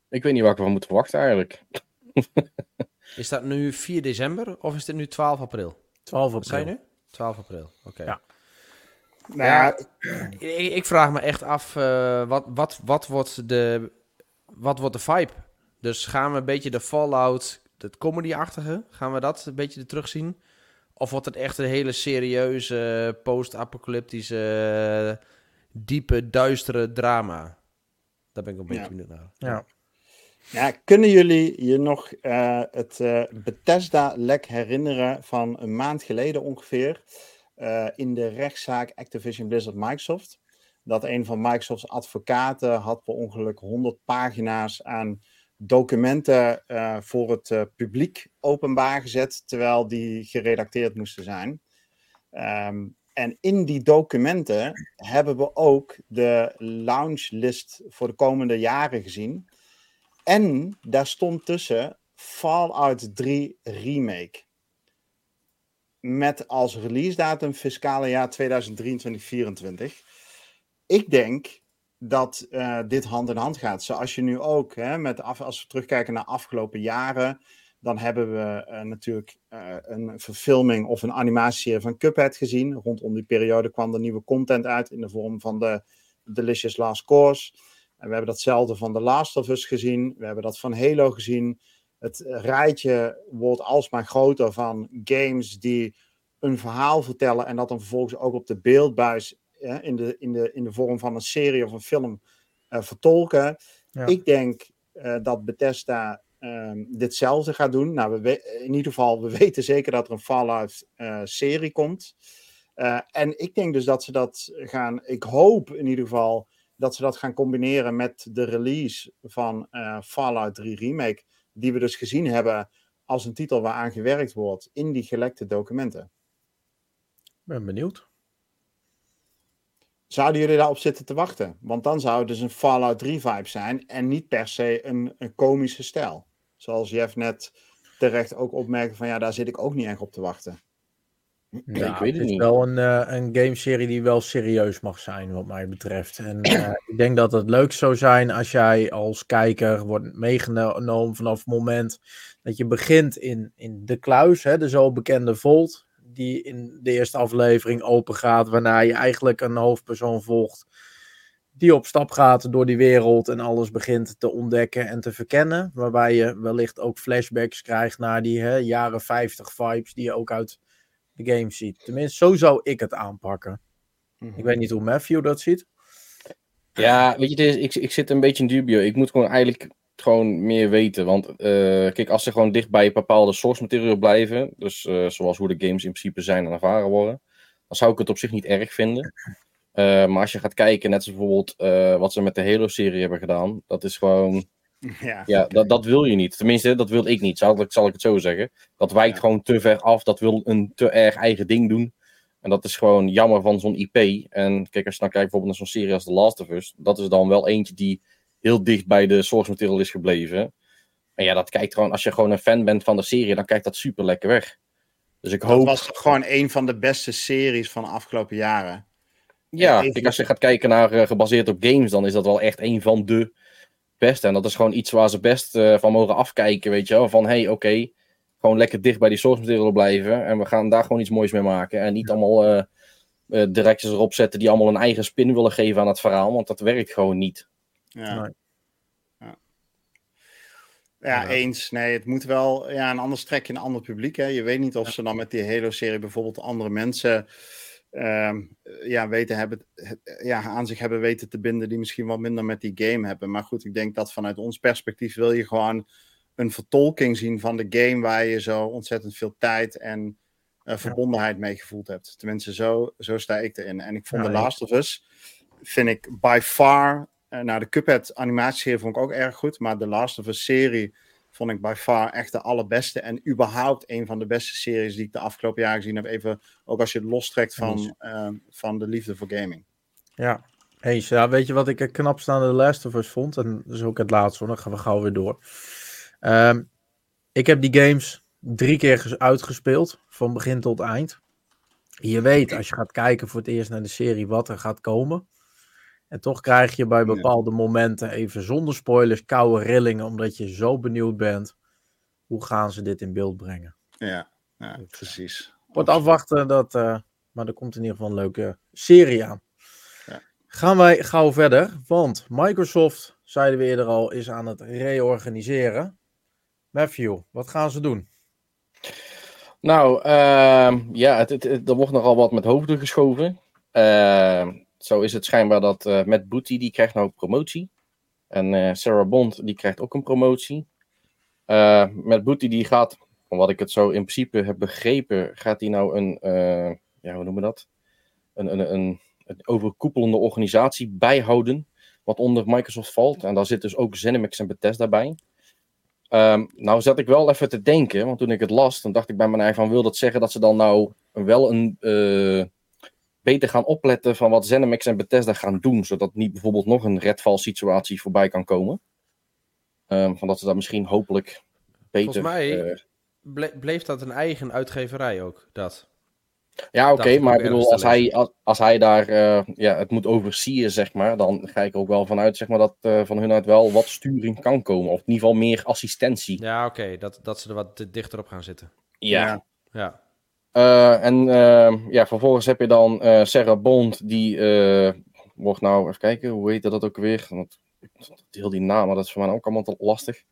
Ik weet niet waar ik van moet verwachten eigenlijk. is dat nu 4 december of is dit nu 12 april? 12 april. Zijn nu? 12 april, oké. Okay. Ja. Nou ja, ik, ik, vraag me echt af, uh, wat, wat, wat, wordt de, wat wordt de vibe? Dus gaan we een beetje de Fallout, het comedy-achtige, gaan we dat een beetje terugzien? Of wordt het echt een hele serieuze, post-apocalyptische, diepe, duistere drama? Daar ben ik een beetje ja. benieuwd naar. Ja. Ja, kunnen jullie je nog uh, het uh, Bethesda-lek herinneren van een maand geleden ongeveer? Uh, in de rechtszaak Activision Blizzard Microsoft. Dat een van Microsoft's advocaten had per ongeluk 100 pagina's aan documenten uh, voor het uh, publiek openbaar gezet, terwijl die geredacteerd moesten zijn. Um, en in die documenten hebben we ook de launch-list voor de komende jaren gezien. En daar stond tussen Fallout 3 Remake met als release datum fiscale jaar 2023-2024. Ik denk dat uh, dit hand in hand gaat. Zoals je nu ook, hè, met af, als we terugkijken naar afgelopen jaren, dan hebben we uh, natuurlijk uh, een verfilming of een animatieserie van Cuphead gezien. Rondom die periode kwam er nieuwe content uit in de vorm van de Delicious Last Course. En we hebben datzelfde van The Last of Us gezien. We hebben dat van Halo gezien het rijtje wordt alsmaar groter van games die een verhaal vertellen en dat dan vervolgens ook op de beeldbuis in, de, in, de, in de vorm van een serie of een film uh, vertolken. Ja. Ik denk uh, dat Bethesda uh, ditzelfde gaat doen. Nou, we in ieder geval, we weten zeker dat er een Fallout-serie eh, komt. en ik denk dus dat ze dat gaan. Ik hoop in ieder geval dat ze dat gaan combineren met de release van Fallout 3 Remake die we dus gezien hebben als een titel waaraan gewerkt wordt in die gelekte documenten. Ben benieuwd. Zouden jullie daarop zitten te wachten? Want dan zou het dus een Fallout 3 vibe zijn en niet per se een, een komische stijl. Zoals Jeff net terecht ook opmerkte van ja, daar zit ik ook niet echt op te wachten. Ja, ik weet het, het is wel een, uh, een gameserie die wel serieus mag zijn, wat mij betreft. En uh, ik denk dat het leuk zou zijn als jij als kijker wordt meegenomen vanaf het moment dat je begint in, in de kluis, hè, de zo bekende Volt, die in de eerste aflevering open gaat, waarna je eigenlijk een hoofdpersoon volgt die op stap gaat door die wereld en alles begint te ontdekken en te verkennen. Waarbij je wellicht ook flashbacks krijgt naar die hè, jaren 50 vibes die je ook uit de game ziet. Tenminste, zo zou ik het aanpakken. Mm-hmm. Ik weet niet hoe Matthew dat ziet. Ja, weet je, is, ik, ik zit een beetje in dubio. Ik moet gewoon eigenlijk gewoon meer weten. Want uh, kijk, als ze gewoon dicht bij bepaalde source material blijven, dus uh, zoals hoe de games in principe zijn en ervaren worden, dan zou ik het op zich niet erg vinden. Uh, maar als je gaat kijken, net zoals bijvoorbeeld wat ze met de Halo-serie hebben gedaan, dat is gewoon ja, ja dat, dat wil je niet. Tenminste, dat wil ik niet, zal, zal ik het zo zeggen. Dat wijkt ja. gewoon te ver af, dat wil een te erg eigen ding doen. En dat is gewoon jammer van zo'n IP. En kijk, als je dan kijkt bijvoorbeeld naar zo'n serie als The Last of Us, dat is dan wel eentje die heel dicht bij de source material is gebleven. En ja, dat kijkt gewoon, als je gewoon een fan bent van de serie, dan kijkt dat super lekker weg. Dus ik hoop... Dat was gewoon een van de beste series van de afgelopen jaren. Ja, ik, als je gaat kijken naar uh, gebaseerd op games, dan is dat wel echt een van de beste. En dat is gewoon iets waar ze best uh, van mogen afkijken, weet je wel. Van, hey, oké, gewoon lekker dicht bij die source material blijven. En we gaan daar gewoon iets moois mee maken. En niet allemaal uh, uh, directors erop zetten die allemaal een eigen spin willen geven aan het verhaal. Want dat werkt gewoon niet. Ja. Nee. ja. Ja, eens. Nee, het moet wel. Ja, en anders trek je een ander publiek. Hè. Je weet niet of ze dan met die Halo-serie bijvoorbeeld andere mensen Ehm, ja, weten hebben, ja, aan zich hebben weten te binden die misschien wat minder met die game hebben. Maar goed, ik denk dat vanuit ons perspectief wil je gewoon een vertolking zien van de game waar je zo ontzettend veel tijd en uh, verbondenheid mee gevoeld hebt. Tenminste, zo, zo sta ik erin. En ik vond The Last of Us, vind ik by far, nou de Cuphead animatieserie vond ik ook erg goed, maar The Last of Us serie vond ik by far echt de allerbeste. En überhaupt een van de beste series die ik de afgelopen jaren gezien heb. Even, ook als je het lostrekt van, uh, van de liefde voor gaming. Ja, eens. Ja, weet je wat ik er knap aan de Last of Us vond? En dat is ook het laatste, dan gaan we gauw weer door. Um, ik heb die games drie keer uitgespeeld, van begin tot eind. Je weet, als je gaat kijken voor het eerst naar de serie, wat er gaat komen. En toch krijg je bij bepaalde momenten even zonder spoilers koude rillingen, omdat je zo benieuwd bent. Hoe gaan ze dit in beeld brengen? Ja, ja precies. Wordt afwachten, dat, uh, maar er komt in ieder geval een leuke serie aan. Ja. Gaan wij gauw verder, want Microsoft, zeiden we eerder al, is aan het reorganiseren. Matthew, wat gaan ze doen? Nou, uh, ja, het, het, er wordt nogal wat met hoofden geschoven. Uh, zo is het schijnbaar dat uh, Matt Booty, die krijgt nou promotie. En uh, Sarah Bond, die krijgt ook een promotie. Uh, Matt Booty, die gaat, van wat ik het zo in principe heb begrepen, gaat hij nou een, ja, hoe noemen we dat? Een, een, een, een, overkoepelende organisatie bijhouden, wat onder Microsoft valt. En daar zit dus ook ZeniMax en Bethesda bij. Um, nou zat ik wel even te denken, want toen ik het las, dan dacht ik bij mijn eigen van, wil dat zeggen dat ze dan nou wel een beter gaan opletten van wat ZeniMax en Bethesda gaan doen, zodat niet bijvoorbeeld nog een redval situatie voorbij kan komen. Um, van dat ze dat misschien hopelijk beter... Volgens mij uh, bleef dat een eigen uitgeverij ook, dat. Ja, oké, maar ik bedoel, als hij, als, als hij daar uh, ja, het moet overzien, zeg maar, dan ga ik er ook wel vanuit, zeg maar, dat uh, van hun uit wel wat sturing kan komen. Of in ieder geval meer assistentie. Ja, oké, dat, dat ze er wat dichter op gaan zitten. Ja. Ja. Uh, en uh, ja, vervolgens heb je dan uh, Sarah Bond, die wordt nou, even kijken, hoe heet dat ook weer? Want, heel die naam, maar dat is voor mij ook allemaal te lastig.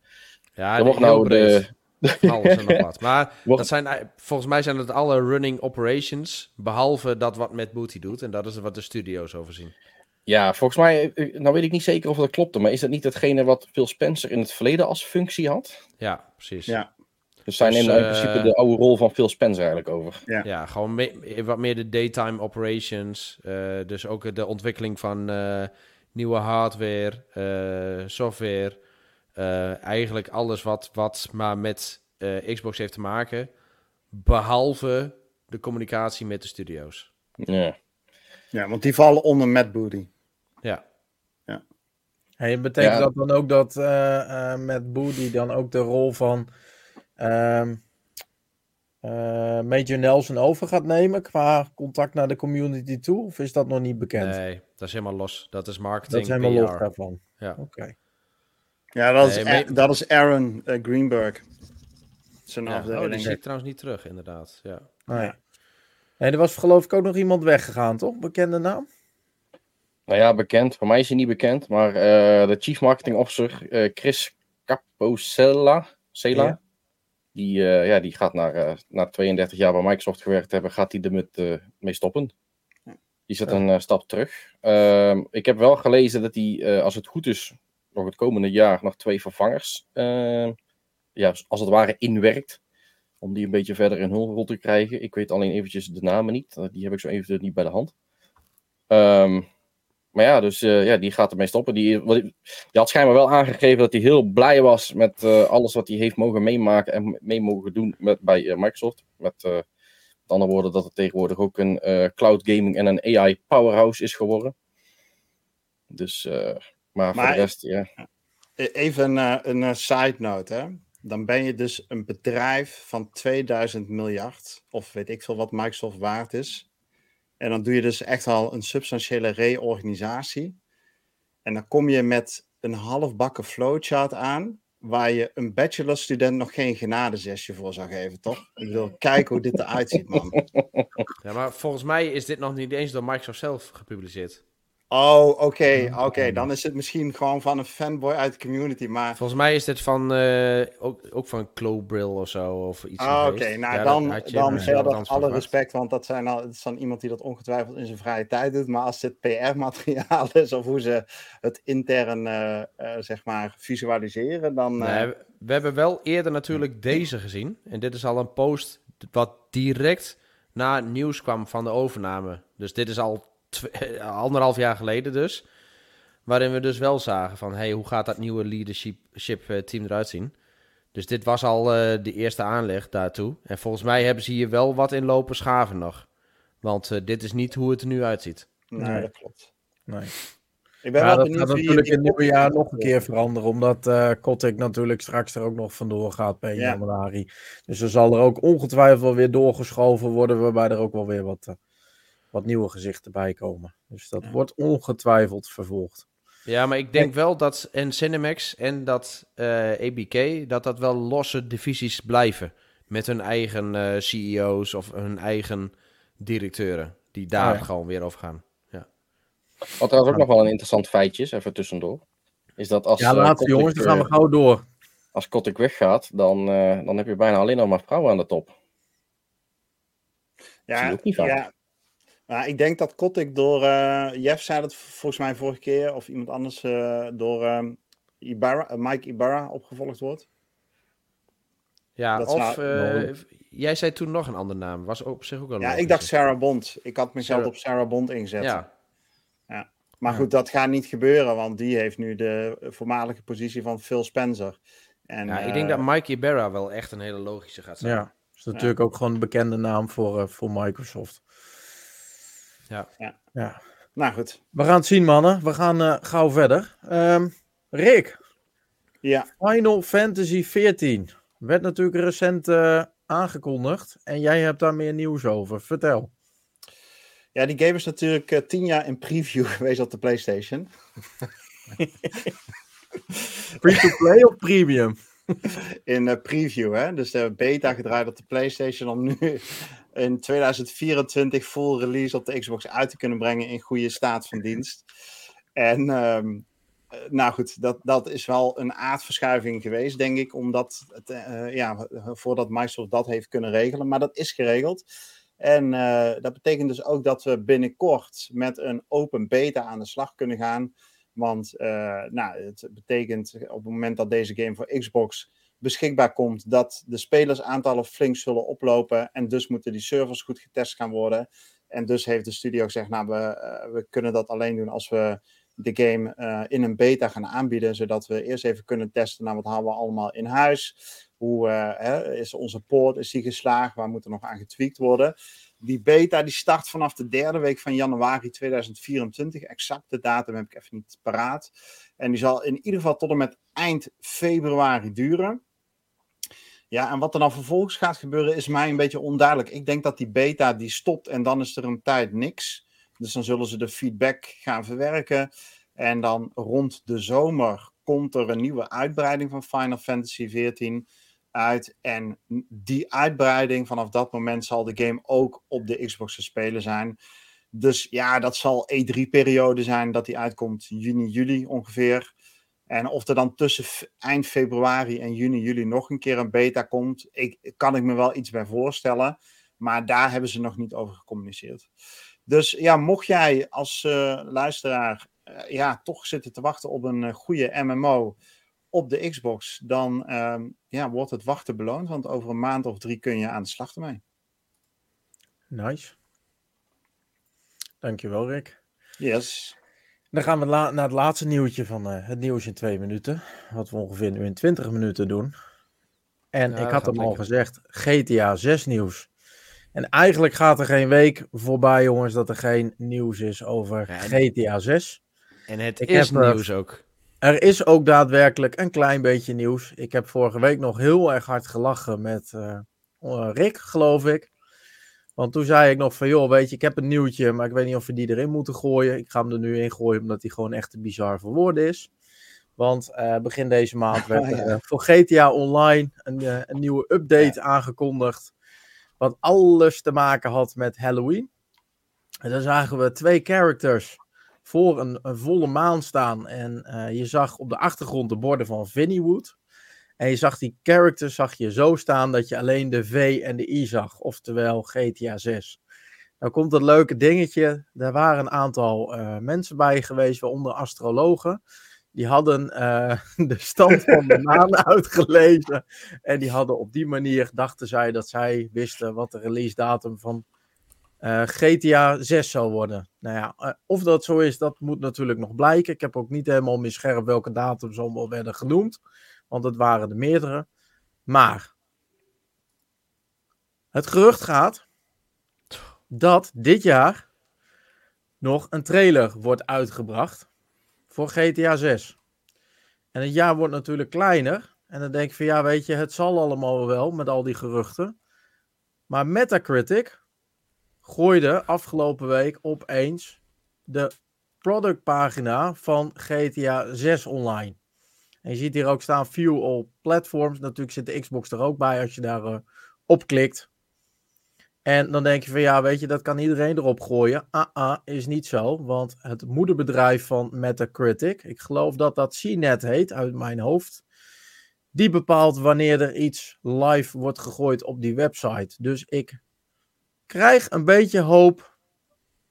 Ja, dat wordt nou de... Alles en nog wat. Maar dat zijn, volgens mij zijn het alle running operations, behalve dat wat met Booty doet. En dat is wat de studio's overzien. Ja, volgens mij, nou weet ik niet zeker of dat klopt, maar is dat niet hetgene wat Phil Spencer in het verleden als functie had? Ja, precies. Ja, dus zij nemen in principe uh, de oude rol van Phil Spencer eigenlijk over. Ja, ja gewoon wat meer de daytime operations. Uh, dus ook de ontwikkeling van uh, nieuwe hardware, software. eigenlijk alles wat, wat maar met Xbox heeft te maken. Behalve de communicatie met de studio's. Ja. Ja, want die vallen onder Matt Booty. Ja. ja. Hey, betekent ja. dat dan ook dat Matt Booty dan ook de rol van um, uh, Major Nelson over gaat nemen qua contact naar de community toe? Of is dat nog niet bekend? Nee, dat is helemaal los. Dat is marketing. Dat is helemaal PR. los daarvan. Ja. Oké. Okay. Ja, dat is, dat is Aaron uh, Greenberg. Zijn ja, afdeling. Oh, die zie ik trouwens niet terug, inderdaad. Ja. Nee. nee, er was geloof ik ook nog iemand weggegaan, toch? Bekende naam? Nou ja, bekend. Voor mij is hij niet bekend. Maar uh, de Chief Marketing Officer, uh, Chris Caposella, Cela, ja. Die, uh, ja, die gaat naar, uh, na 32 jaar bij Microsoft gewerkt hebben, gaat hij er met, uh, mee stoppen. Die zet een stap terug. Ehm, ik heb wel gelezen dat hij, als het goed is, nog het komende jaar nog twee vervangers, ehm, ja, als het ware, inwerkt. Om die een beetje verder in hun rol te krijgen. Ik weet alleen eventjes de namen niet. die heb ik zo even niet bij de hand. Um, maar ja, dus uh, ja, die gaat ermee stoppen. Die, die had schijnbaar wel aangegeven dat hij heel blij was met uh, alles wat hij heeft mogen meemaken en mee mogen doen met, bij uh, Microsoft. Met, met andere woorden, dat het tegenwoordig ook een cloud gaming en een AI powerhouse is geworden. Dus, maar, maar voor de rest, ja. Even een, een side note, hè. dan ben je dus een bedrijf van 2000 miljard, of weet ik veel wat Microsoft waard is. En dan doe je dus echt al een substantiële reorganisatie. En dan kom je met een halfbakken flowchart aan, waar je een bachelorstudent nog geen genadezesje voor zou geven, toch? Ik bedoel, kijk hoe dit eruit ziet, man. Ja, maar volgens mij is dit nog niet eens door Microsoft zelf gepubliceerd. Oh, oké, oké. Dan is het misschien gewoon van een fanboy uit de community, maar... Volgens mij is dit van, uh, ook, ook van Clobrill of zo, of iets oh, Oké, nou dan, dan verder alle respect, want dat, zijn al, dat is dan iemand die dat ongetwijfeld in zijn vrije tijd doet. Maar als dit PR-materiaal is, of hoe ze het intern, uh, uh, zeg maar, visualiseren, dan... Nee, we hebben wel eerder natuurlijk deze gezien. En dit is al een post wat direct na nieuws kwam van de overname. Dus dit is al anderhalf jaar geleden dus. Waarin we dus wel zagen van, hey, hoe gaat dat nieuwe leadership eh, team eruit zien? Dus dit was al uh, de eerste aanleg daartoe. En volgens mij hebben ze hier wel wat in lopen schaven nog. Want uh, dit is niet hoe het er nu uitziet. Nee, dat klopt. Nee. Ik ben ja, wel dat gaat natuurlijk in het nieuwe jaar nog een keer veranderen. Omdat uh, Kotick natuurlijk straks er ook nog vandoor gaat bij ja. januari. Dus er zal er ook ongetwijfeld weer doorgeschoven worden. Waarbij er ook wel weer wat wat nieuwe gezichten bij komen. Dus dat wordt ongetwijfeld vervolgd. Ja, maar ik denk wel dat en Cinemax en dat uh, eh, ABK, dat dat wel losse divisies blijven. Met hun eigen uh, eh, CEO's of hun eigen directeuren. Die daar oh gewoon weer over gaan. Ja. Wat trouwens ook nog wel een interessant feitje is, even tussendoor. Is dat als, ja, laatste uh, jongens, dan gaan we gauw door. Als Kotick weggaat, dan, dan heb je bijna alleen nog maar vrouwen aan de top. Ja, ja, nou, ik denk dat Kotick door, uh, Jeff zei dat volgens mij vorige keer, of iemand anders, uh, door um, Ibarra, uh, Mike Ibarra opgevolgd wordt. Ja, dat of nou, jij zei toen nog een andere naam. Was op zich ook wel Ja, ik dacht Sarah Bond. Ik had mezelf op Sarah Bond ingezet. Ja. ja. Maar goed, dat gaat niet gebeuren, want die heeft nu de voormalige positie van Phil Spencer. En, ja, ik denk dat Mike Ibarra wel echt een hele logische gaat zijn. Ja, dat is natuurlijk ook gewoon een bekende naam voor, voor Microsoft. Ja. ja. ja. Nou goed. We gaan het zien, mannen. We gaan uh, gauw verder. Um, Rick. Ja. Final Fantasy 14. Werd natuurlijk recent uh, aangekondigd. En jij hebt daar meer nieuws over. Vertel. Ja, die game is natuurlijk uh, tien jaar in preview geweest op de PlayStation. Free-to-play of premium? in uh, preview, hè? Dus de beta gedraaid op de PlayStation om nu in 2024 full release op de Xbox uit te kunnen brengen in goede staat van dienst. En um, nou goed, dat, dat is wel een aardverschuiving geweest, denk ik, omdat het, uh, ja, voordat Microsoft dat heeft kunnen regelen. Maar dat is geregeld. En uh, dat betekent dus ook dat we binnenkort met een open beta aan de slag kunnen gaan. Want uh, nou, het betekent op het moment dat deze game voor Xbox beschikbaar komt, dat de spelersaantallen flink zullen oplopen. En dus moeten die servers goed getest gaan worden. En dus heeft de studio gezegd, nou, we, uh, we kunnen dat alleen doen als we de game uh, in een beta gaan aanbieden, zodat we eerst even kunnen testen, nou, wat halen we allemaal in huis? Hoe uh, hè, is onze poort, is die geslaagd? Waar moet er nog aan getweakt worden? Die beta die start vanaf de derde week van januari 2024. Exacte datum heb ik even niet paraat. En die zal in ieder geval tot en met eind februari duren. Ja, en wat er dan vervolgens gaat gebeuren is mij een beetje onduidelijk. Ik denk dat die beta die stopt en dan is er een tijd niks. Dus dan zullen ze de feedback gaan verwerken. En dan rond de zomer komt er een nieuwe uitbreiding van Final Fantasy XIV uit. En die uitbreiding, vanaf dat moment zal de game ook op de Xbox te spelen zijn. Dus ja, dat zal E3-periode zijn dat die uitkomt, juni, juli ongeveer. En of er dan tussen eind februari en juni, juli nog een keer een beta komt, ik, kan ik me wel iets bij voorstellen. Maar daar hebben ze nog niet over gecommuniceerd. Dus ja, mocht jij als uh, luisteraar uh, ja, toch zitten te wachten op een uh, goede MMO op de Xbox, dan ehm, ja, wordt het wachten beloond. Want over een maand of drie kun je aan de slag ermee. Nice. Dankjewel, Rick. Yes. Dan gaan we naar het laatste nieuwtje van uh, het nieuws in twee minuten. Wat we ongeveer nu in 20 minuten doen. En ik had hem al gezegd, GTA 6 nieuws. En eigenlijk gaat er geen week voorbij, jongens, dat er geen nieuws is over GTA 6. En het ik is heb, nieuws ook. Er is ook daadwerkelijk een klein beetje nieuws. Ik heb vorige week nog heel erg hard gelachen met uh, Rick, geloof ik. Want toen zei ik nog van, joh, weet je, ik heb een nieuwtje, maar ik weet niet of we die erin moeten gooien. Ik ga hem er nu in gooien, omdat hij gewoon echt te bizar voor woorden is. Want uh, begin deze maand werd uh, voor GTA Online een, uh, een nieuwe update aangekondigd. Wat alles te maken had met Halloween. En dan zagen we twee characters voor een, een volle maan staan. En je zag op de achtergrond de borden van Vinnywood. En je zag die characters zag je zo staan dat je alleen de V en de I zag. Oftewel GTA 6. Nou komt dat leuke dingetje. Er waren een aantal mensen bij geweest, waaronder astrologen. Die hadden uh, de stand van de maan uitgelezen. En die hadden op die manier, dachten zij, dat zij wisten wat de release datum van uh, GTA 6 zou worden. Nou ja, uh, of dat zo is, dat moet natuurlijk nog blijken. Ik heb ook niet helemaal meer scherp welke datums allemaal werden genoemd. Want het waren er meerdere. Maar het gerucht gaat dat dit jaar nog een trailer wordt uitgebracht voor GTA 6. En het jaar wordt natuurlijk kleiner. En dan denk ik van ja, weet je, het zal allemaal wel met al die geruchten. Maar Metacritic gooide afgelopen week opeens de productpagina van GTA 6 online. En je ziet hier ook staan view all platforms. Natuurlijk zit de Xbox er ook bij als je daar uh, op klikt. En dan denk je van ja, weet je, dat kan iedereen erop gooien. Ah, ah, is niet zo. Want het moederbedrijf van Metacritic, ik geloof dat dat CNET heet uit mijn hoofd. Die bepaalt wanneer er iets live wordt gegooid op die website. Dus ik krijg een beetje hoop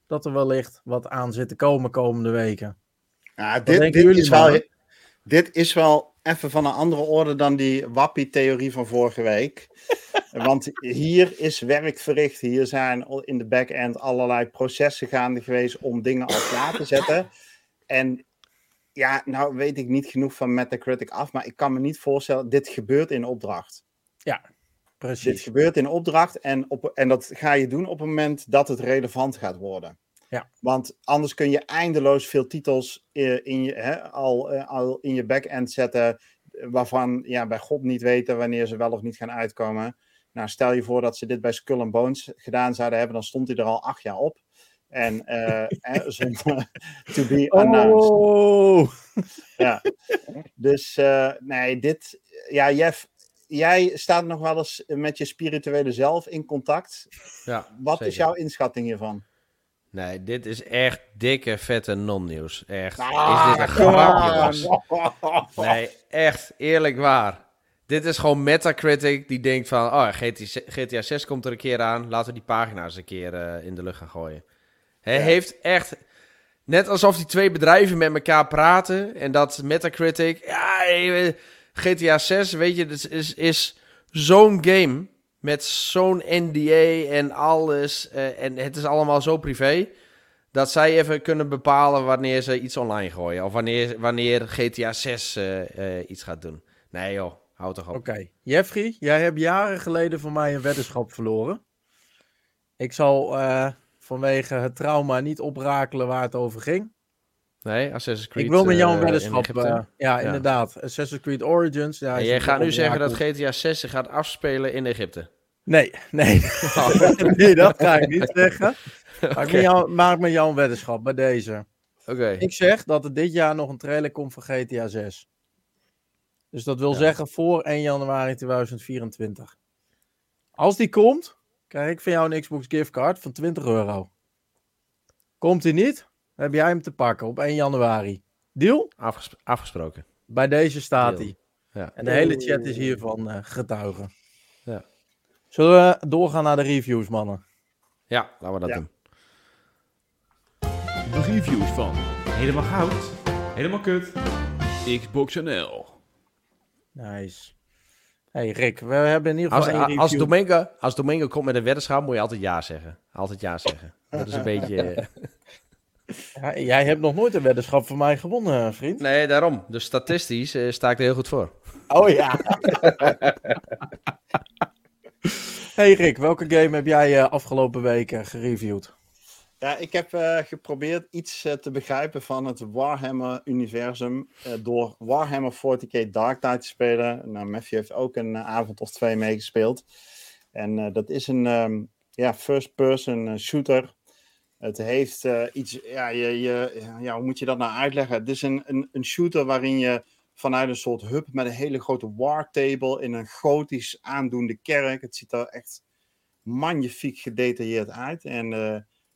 dat er wellicht wat aan zit te komen komende weken. Ja, dit, dit, is wel, dit is wel even van een andere orde dan die wappie-theorie van vorige week. Want hier is werk verricht. Hier zijn in de back-end allerlei processen gaande geweest om dingen al klaar te zetten. En ja, nou weet ik niet genoeg van Metacritic af, maar ik kan me niet voorstellen, dit gebeurt in opdracht. Ja, precies. Dit gebeurt in opdracht en, op, en dat ga je doen op het moment dat het relevant gaat worden. Ja. Want anders kun je eindeloos veel titels eh, in je, hè, al, eh, al in je back-end zetten, waarvan ja, bij God niet weten wanneer ze wel of niet gaan uitkomen. Nou, stel je voor dat ze dit bij Skull and Bones gedaan zouden hebben, dan stond hij er al acht jaar op. En uh, zonder to be announced. Oh. Ja, dus uh, nee, dit, ja, Jeff, jij staat nog wel eens met je spirituele zelf in contact. Ja, Wat is jouw inschatting hiervan? Nee, dit is echt dikke, vette non-nieuws. Echt. Ah, is dit een grapje? Nee, echt, eerlijk waar. Dit is gewoon Metacritic die denkt van... Oh, GTA, GTA 6 komt er een keer aan. Laten we die pagina's een keer uh, in de lucht gaan gooien. Hij heeft echt... Net alsof die twee bedrijven met elkaar praten. En dat Metacritic... Ja, GTA 6, weet je, is, is, is zo'n game met zo'n NDA en alles. Uh, en het is allemaal zo privé. Dat zij even kunnen bepalen wanneer ze iets online gooien. Of wanneer, wanneer GTA 6 uh, uh, iets gaat doen. Nee joh, houd toch op. Oké, Jeffrey, jij hebt jaren geleden voor mij een weddenschap verloren. Ik zal vanwege het trauma niet oprakelen waar het over ging. Nee, Assassin's Creed. Ik wil met jou een weddenschap. Uh, ja, ja, inderdaad. Assassin's Creed Origins. Ja, en jij gaat nu zeggen dat GTA 6 gaat afspelen in Egypte. Nee, nee. nee, dat ga ik niet zeggen. Maar ik jou, maak met jou een weddenschap bij deze. Oké. Ik zeg dat er dit jaar nog een trailer komt voor GTA 6. Dus dat wil ja. zeggen voor 1 januari 2024. Als die komt, krijg ik van jou een Xbox giftcard van 20 euro. Komt die niet, heb jij hem te pakken op 1 januari. Deal? Afges afgesproken. Bij deze staat hij. Ja. En de hele chat is hiervan uh, getuige. Ja. Zullen we doorgaan naar de reviews, mannen? Ja, laten we dat ja. doen. De reviews van Helemaal Goud, Helemaal Kut, Xbox NL. Nice. Hey Rick, we hebben in ieder geval als, als, Domingo, als Domingo komt met een weddenschap, moet je altijd ja zeggen. Altijd ja zeggen. Dat is een beetje... Ja, jij hebt nog nooit een weddenschap van mij gewonnen, vriend. Nee, daarom. Dus statistisch uh, sta ik er heel goed voor. Oh ja. hey Rick, welke game heb jij uh, afgelopen weken gereviewd? Ja, ik heb uh, geprobeerd iets uh, te begrijpen van het Warhammer-universum uh, door Warhammer 40k Dark Tide te spelen. Nou, Matthew heeft ook een avond of twee meegespeeld. En dat is een um, ja, first-person shooter. Het heeft iets, ja, je, je, ja, hoe moet je dat nou uitleggen? Het is een, een, een shooter waarin je vanuit een soort hub met een hele grote war table in een gotisch aandoende kerk. Het ziet er echt magnifiek gedetailleerd uit. En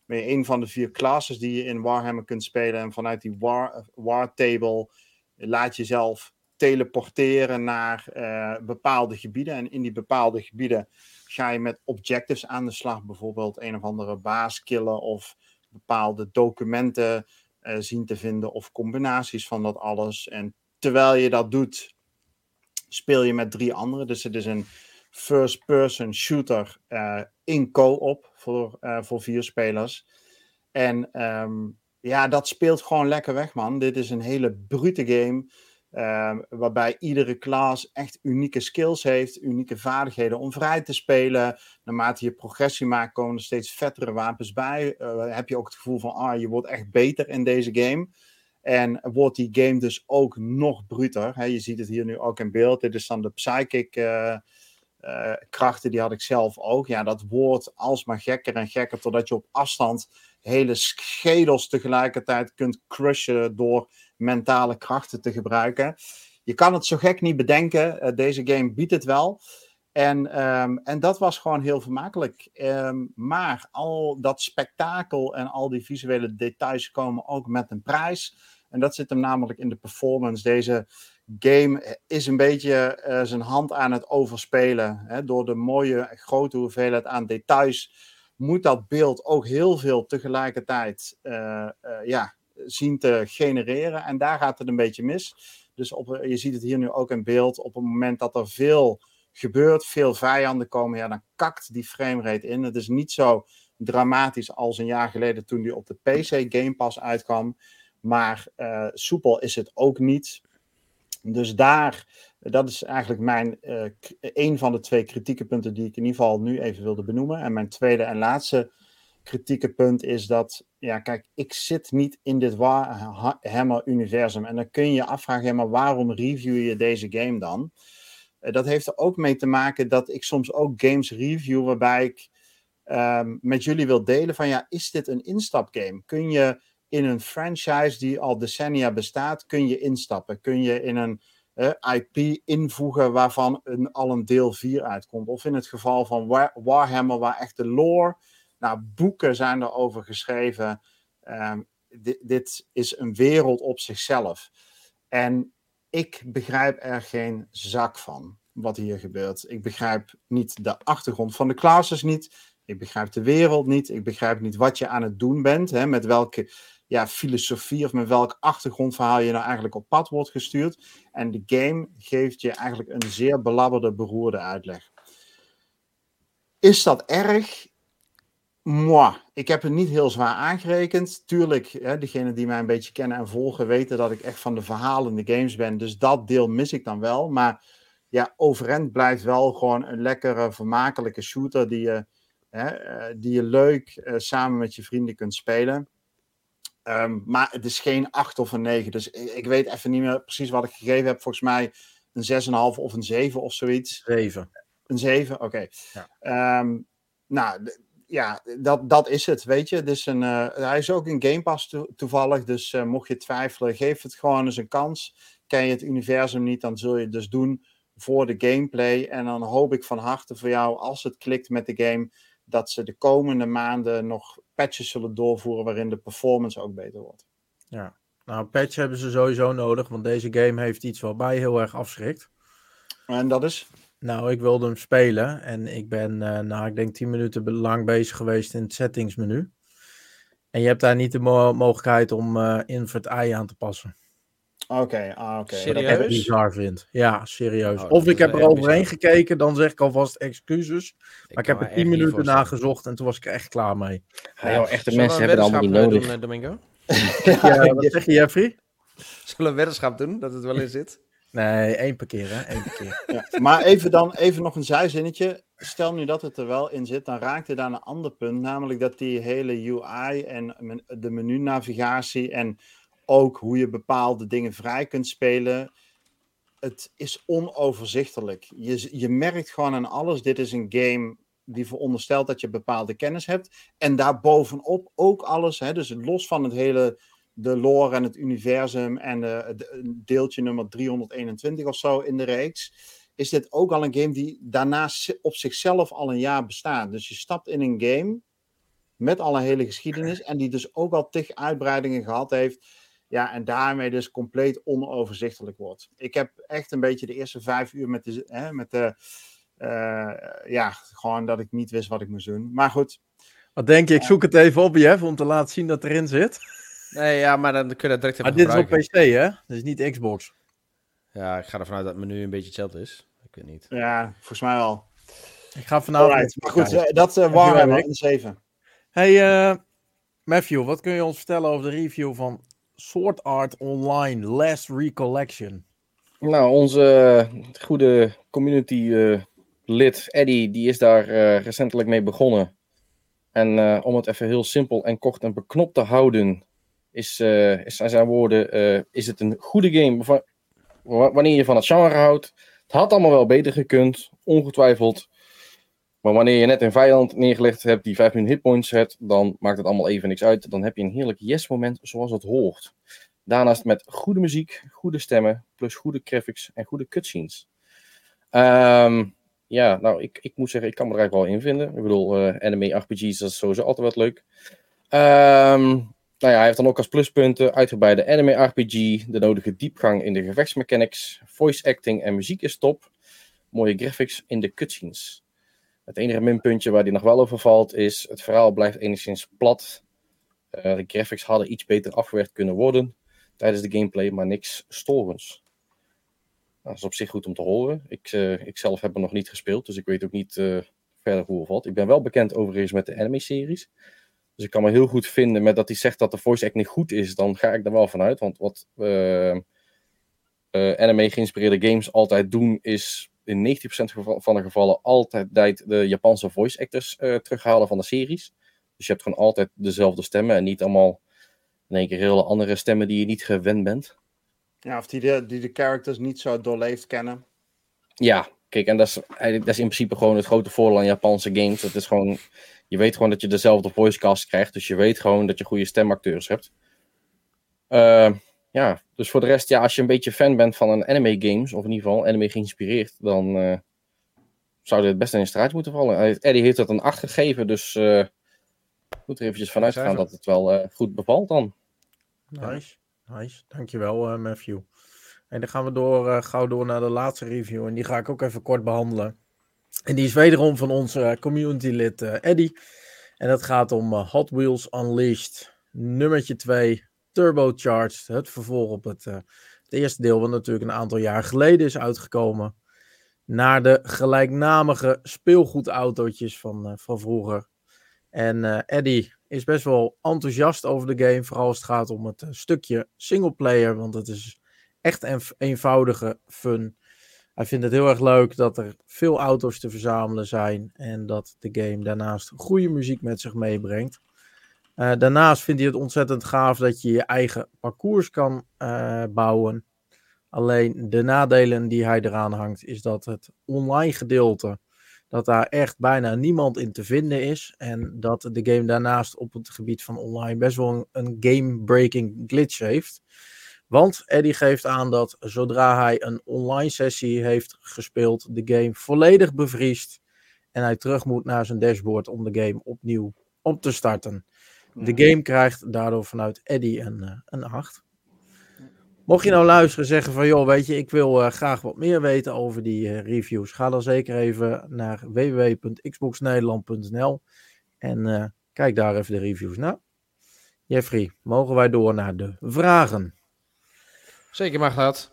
ben je een van de vier classes die je in Warhammer kunt spelen. En vanuit die war, war table laat je jezelf teleporteren naar uh, bepaalde gebieden. En in die bepaalde gebieden ga je met objectives aan de slag. Bijvoorbeeld een of andere baas killen of bepaalde documenten uh, zien te vinden of combinaties van dat alles. En terwijl je dat doet, speel je met drie anderen. Dus het is een first-person shooter uh, in co-op voor, voor vier spelers. En um, ja, dat speelt gewoon lekker weg, man. Dit is een hele brute game. Uh, waarbij iedere klas echt unieke skills heeft, unieke vaardigheden om vrij te spelen. Naarmate je progressie maakt, komen er steeds vettere wapens bij. Uh, heb je ook het gevoel van, ah, je wordt echt beter in deze game. En wordt die game dus ook nog bruter. Je ziet het hier nu ook in beeld. Dit is dan de psychic uh, uh, krachten, die had ik zelf ook. Ja, dat wordt alsmaar gekker en gekker, totdat je op afstand hele schedels tegelijkertijd kunt crushen door mentale krachten te gebruiken. Je kan het zo gek niet bedenken. Uh, deze game biedt het wel. En, um, en dat was gewoon heel vermakelijk. Um, maar al dat spektakel en al die visuele details komen ook met een prijs. En dat zit hem namelijk in de performance. Deze game is een beetje uh, zijn hand aan het overspelen. Hè? Door de mooie grote hoeveelheid aan details moet dat beeld ook heel veel tegelijkertijd uh, ja, zien te genereren. En daar gaat het een beetje mis. Dus op, je ziet het hier nu ook in beeld. Op het moment dat er veel gebeurt, veel vijanden komen, ja, dan kakt die framerate in. Het is niet zo dramatisch als een jaar geleden toen die op de PC Game Pass uitkwam. Maar uh, soepel is het ook niet. Dus daar, dat is eigenlijk mijn, uh, een van de twee kritieke punten die ik in ieder geval nu even wilde benoemen. En mijn tweede en laatste kritieke punt is dat, ja, kijk, ik zit niet in dit Warhammer-universum. En dan kun je afvragen, ja, waarom review je deze game dan? Uh, dat heeft er ook mee te maken dat ik soms ook games review waarbij ik um, met jullie wil delen van, ja, is dit een instapgame? Kun je in een franchise die al decennia bestaat, kun je instappen. Kun je in een uh, IP invoegen waarvan een, al een deel 4 uitkomt. Of in het geval van War Warhammer, waar echt de lore, nou, boeken zijn erover geschreven. Um, dit, dit is een wereld op zichzelf. En ik begrijp er geen zak van wat hier gebeurt. Ik begrijp niet de achtergrond van de classes niet. Ik begrijp de wereld niet. Ik begrijp niet wat je aan het doen bent. Hè, met welke ja, filosofie of met welk achtergrondverhaal je nou eigenlijk op pad wordt gestuurd. En de game geeft je eigenlijk een zeer belabberde, beroerde uitleg. Is dat erg? Moi, ik heb het niet heel zwaar aangerekend. Tuurlijk, hè, degenen die mij een beetje kennen en volgen weten dat ik echt van de verhalende games ben. Dus dat deel mis ik dan wel. Maar ja, overend blijft wel gewoon een lekkere, vermakelijke shooter die je, hè, eh, die je leuk uh, samen met je vrienden kunt spelen. Um, maar het is geen 8 of een 9. Dus ik, ik, weet even niet meer precies wat ik gegeven heb. Volgens mij een 6,5 of een 7 of zoiets. 7. Een 7, oké. Okay. Ja. Um, nou, ja, dat, dat is het, weet je. Dus een, uh, hij is ook in Game Pass to toevallig. Dus uh, mocht je twijfelen, geef het gewoon eens een kans. Ken je het universum niet, dan zul je het dus doen voor de gameplay. En dan hoop ik van harte voor jou, als het klikt met de game dat ze de komende maanden nog patches zullen doorvoeren waarin de performance ook beter wordt. Ja, nou, patch hebben ze sowieso nodig, want deze game heeft iets wat mij heel erg afschrikt. En dat is? Nou, ik wilde hem spelen en ik ben, uh, nou, ik denk 10 minuten lang bezig geweest in het settingsmenu. En je hebt daar niet de mo mogelijkheid om uh, invert I aan te passen. Oké, okay, ah, oké. Okay. Serieus? Dat ik bizar vind. Ja, serieus. Oh, of ik heb er overheen gekeken, dan zeg ik alvast excuses. Maar ik, heb er 10 minuten na gezocht en toen was ik er echt klaar mee. Ja, joh, echte mensen hebben het allemaal niet nodig. Doen, Domingo? ja, wat zeg je, Jeffrey? Zullen we een weddenschap doen, dat het wel in zit? Nee, één per keer, hè? Per keer. ja, maar even dan even nog een zijzinnetje. Stel nu dat het er wel in zit, dan raakt hij daar een ander punt. Namelijk dat die hele UI en de menu-navigatie en ook hoe je bepaalde dingen vrij kunt spelen. Het is onoverzichtelijk. Je, je merkt gewoon aan alles. Dit is een game die veronderstelt dat je bepaalde kennis hebt. En daarbovenop ook alles. Hè, dus los van het hele de lore en het universum en de, deeltje nummer 321 of zo in de reeks, is dit ook al een game die daarnaast op zichzelf al een jaar bestaat. Dus je stapt in een game met alle hele geschiedenis en die dus ook al tig uitbreidingen gehad heeft. Ja, en daarmee dus compleet onoverzichtelijk wordt. Ik heb echt een beetje de eerste vijf uur met de, hè, met de uh, ja, gewoon dat ik niet wist wat ik moest doen. Maar goed. Wat denk je? Ik zoek het even op, Jeff, om te laten zien dat erin zit. Nee, ja, maar dan kun je dat direct even Maar dit is op PC, hè? Dit is niet Xbox. Ja, ik ga ervan uit dat het menu een beetje hetzelfde is. Ik weet niet. Ja, volgens mij wel. Ik ga vanavond... Alright, maar goed, uh, dat uh, Warhammer in 7. Hey, uh, Matthew, wat kun je ons vertellen over de review van Sword Art Online Last Recollection? Nou, onze goede community lid Eddie, die is daar recentelijk mee begonnen. En om het even heel simpel en kort en beknopt te houden, is, uh, is zijn woorden, uh, is het een goede game wanneer je van het genre houdt. Het had allemaal wel beter gekund, ongetwijfeld. Maar wanneer je net een vijand neergelegd hebt die 5 minuten hitpoints hebt, dan maakt het allemaal even niks uit. Dan heb je een heerlijk yes-moment zoals het hoort. Daarnaast met goede muziek, goede stemmen, plus goede graphics en goede cutscenes. Um, ja, nou, ik, ik moet zeggen, ik kan me er eigenlijk wel in vinden. Ik bedoel, uh, anime RPG's, dat is sowieso altijd wat leuk. Um, nou ja, hij heeft dan ook als pluspunten uitgebreide anime RPG, de nodige diepgang in de gevechtsmechanics, voice acting en muziek is top, mooie graphics in de cutscenes. Het enige minpuntje waar hij nog wel over valt is, het verhaal blijft enigszins plat. Uh, de graphics hadden iets beter afgewerkt kunnen worden tijdens de gameplay, maar niks storends. Nou, dat is op zich goed om te horen. Ik, uh, ik zelf heb hem nog niet gespeeld, dus ik weet ook niet uh, verder hoe het valt. Ik ben wel bekend overigens met de anime-series. Dus ik kan me heel goed vinden met dat hij zegt dat de voice act niet goed is. Dan ga ik er wel vanuit. Want wat uh, uh, anime geïnspireerde games altijd doen, is in 90% van de gevallen altijd de Japanse voice actors uh, terughalen van de series. Dus je hebt gewoon altijd dezelfde stemmen en niet allemaal in één keer hele andere stemmen die je niet gewend bent. Ja, of die de, die de characters niet zo doorleefd kennen. Ja, kijk, en dat is, dat is in principe gewoon het grote voordeel aan Japanse games. Dat is gewoon je weet gewoon dat je dezelfde voicecast krijgt. Dus je weet gewoon dat je goede stemacteurs hebt. Uh, ja, dus voor de rest, ja, als je een beetje fan bent van een anime games, of in ieder geval anime geïnspireerd, dan uh, zou dit best in een straat moeten vallen. Eddie heeft dat een 8 gegeven, dus uh, moet er eventjes vanuit gaan dat het wel goed bevalt dan. Nice, nice. Dankjewel Matthew. En dan gaan we door, gauw door naar de laatste review. En die ga ik ook even kort behandelen. En die is wederom van onze community-lid uh, Eddie. En dat gaat om uh, Hot Wheels Unleashed, nummertje 2, Turbocharged. Het vervolg op het, het, eerste deel, wat natuurlijk een aantal jaar geleden is uitgekomen. Naar de gelijknamige speelgoedautootjes van, van vroeger. En Eddie is best wel enthousiast over de game. Vooral als het gaat om het stukje singleplayer. Want het is echt een eenvoudige fun. Hij vindt het heel erg leuk dat er veel auto's te verzamelen zijn en dat de game daarnaast goede muziek met zich meebrengt. Uh, daarnaast vindt hij het ontzettend gaaf dat je je eigen parcours kan uh, bouwen. Alleen de nadelen die hij eraan hangt is dat het online gedeelte, dat daar echt bijna niemand in te vinden is. En dat de game daarnaast op het gebied van online best wel een, een game-breaking glitch heeft. Want Eddie geeft aan dat zodra hij een online sessie heeft gespeeld, de game volledig bevriest. En hij terug moet naar zijn dashboard om de game opnieuw op te starten. De game krijgt daardoor vanuit Eddie een, uh, een 8. Mocht je nou luisteren zeggen van joh, weet je, ik wil uh, graag wat meer weten over die uh, reviews. Ga dan zeker even naar www.xboxnederland.nl en kijk daar even de reviews naar. Jeffrey, mogen wij door naar de vragen? Zeker mag dat.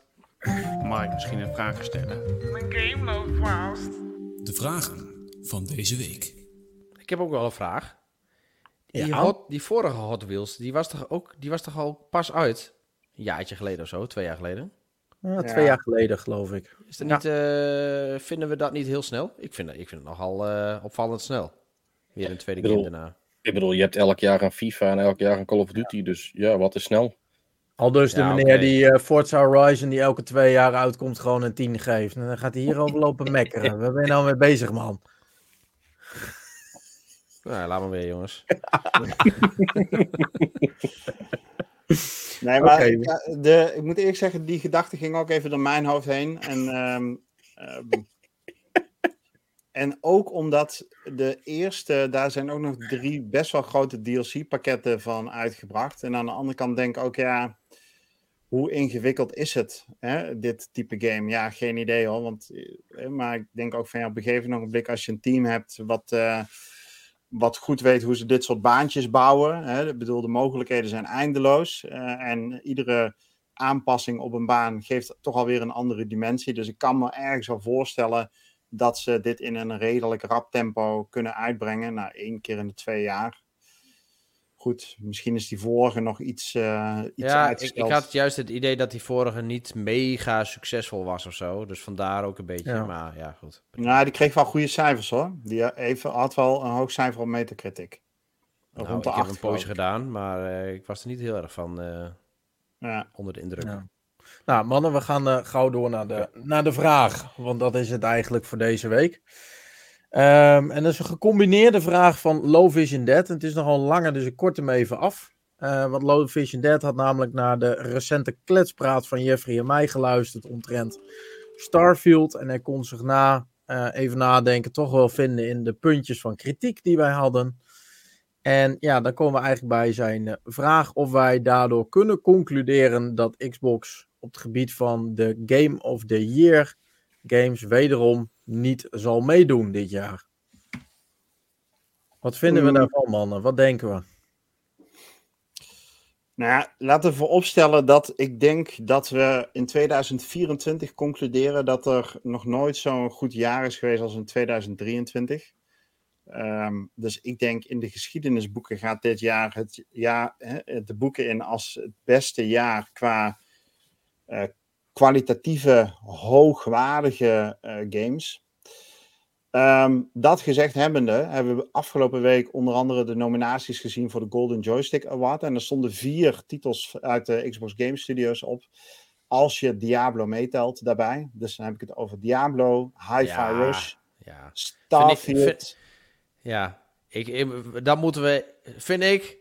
Mag ik misschien een vraag stellen? Mijn game loopt vast. De vragen van deze week. Ik heb ook wel een vraag. Die, ja. hot, die vorige Hot Wheels, die was, toch ook, die was toch al pas uit? Een jaartje geleden of zo, twee jaar geleden? twee jaar geleden, geloof ik. Is er niet, uh, vinden we dat niet heel snel? Ik vind, ik vind het nogal uh, opvallend snel. Weer een tweede keer daarna. Ik bedoel, je hebt elk jaar een FIFA en elk jaar een Call of Duty. Dus ja, wat is snel? Al dus de meneer die uh, Forza Horizon, die elke twee jaar uitkomt, gewoon een 10 geeft. En dan gaat hij hierover lopen mekkeren. Waar ben je nou mee bezig, man? Nou, laat maar weer, jongens. nee, maar de, ik moet eerlijk zeggen, die gedachte ging ook even door mijn hoofd heen. En, um, um, en ook omdat de eerste, daar zijn ook nog drie best wel grote DLC-pakketten van uitgebracht. En aan de andere kant denk ik ook, ja, hoe ingewikkeld is het, hè, dit type game? Ja, geen idee hoor. Want, eh, maar ik denk ook van ja, op een gegeven moment, als je een team hebt wat, uh, wat goed weet hoe ze dit soort baantjes bouwen. Hè, bedoel, de mogelijkheden zijn eindeloos. En iedere aanpassing op een baan geeft toch alweer een andere dimensie. Dus ik kan me ergens wel voorstellen dat ze dit in een redelijk rap tempo kunnen uitbrengen. Nou, één keer in de twee jaar goed, misschien is die vorige nog iets, uh, iets ja, ik, ik, had juist het idee dat die vorige niet mega succesvol was of zo. Dus vandaar ook een beetje, ja. maar ja, goed. Nou, die kreeg wel goede cijfers hoor. Die even, had wel een hoog cijfer op Metacritic. Nou, Rond de ik heb een poosje gedaan, maar uh, ik was er niet heel erg van uh, ja. onder de indruk. Ja. Nou mannen, we gaan gauw door naar de, naar de vraag. Want dat is het eigenlijk voor deze week. Um, en dat is een gecombineerde vraag van Low Vision Dead. En het is nogal langer, dus ik kort hem even af. Uh, want Low Vision Dead had namelijk naar de recente kletspraat van Jeffrey en mij geluisterd omtrent Starfield. En hij kon zich na, uh, even nadenken, toch wel vinden in de puntjes van kritiek die wij hadden. En ja, dan komen we eigenlijk bij zijn uh, vraag of wij daardoor kunnen concluderen dat Xbox op het gebied van de Game of the Year games wederom niet zal meedoen dit jaar. Wat vinden we daarvan, mannen? Wat denken we? Nou ja, laten we vooropstellen dat ik denk dat we in 2024 concluderen dat er nog nooit zo'n goed jaar is geweest als in 2023. Um, ehm, dus ik denk in de geschiedenisboeken gaat dit jaar het jaar, de boeken in als het beste jaar qua uh, kwalitatieve, hoogwaardige uh, games. Um, dat gezegd hebbende, hebben we afgelopen week onder andere de nominaties gezien voor de Golden Joystick Award. En er stonden vier titels uit de Xbox Game Studios op. Als je Diablo meetelt daarbij. Dus dan heb ik het over Diablo, Hi-Fi ja, Rush, ja. Starfield. ja, ik, dat moeten we, vind ik,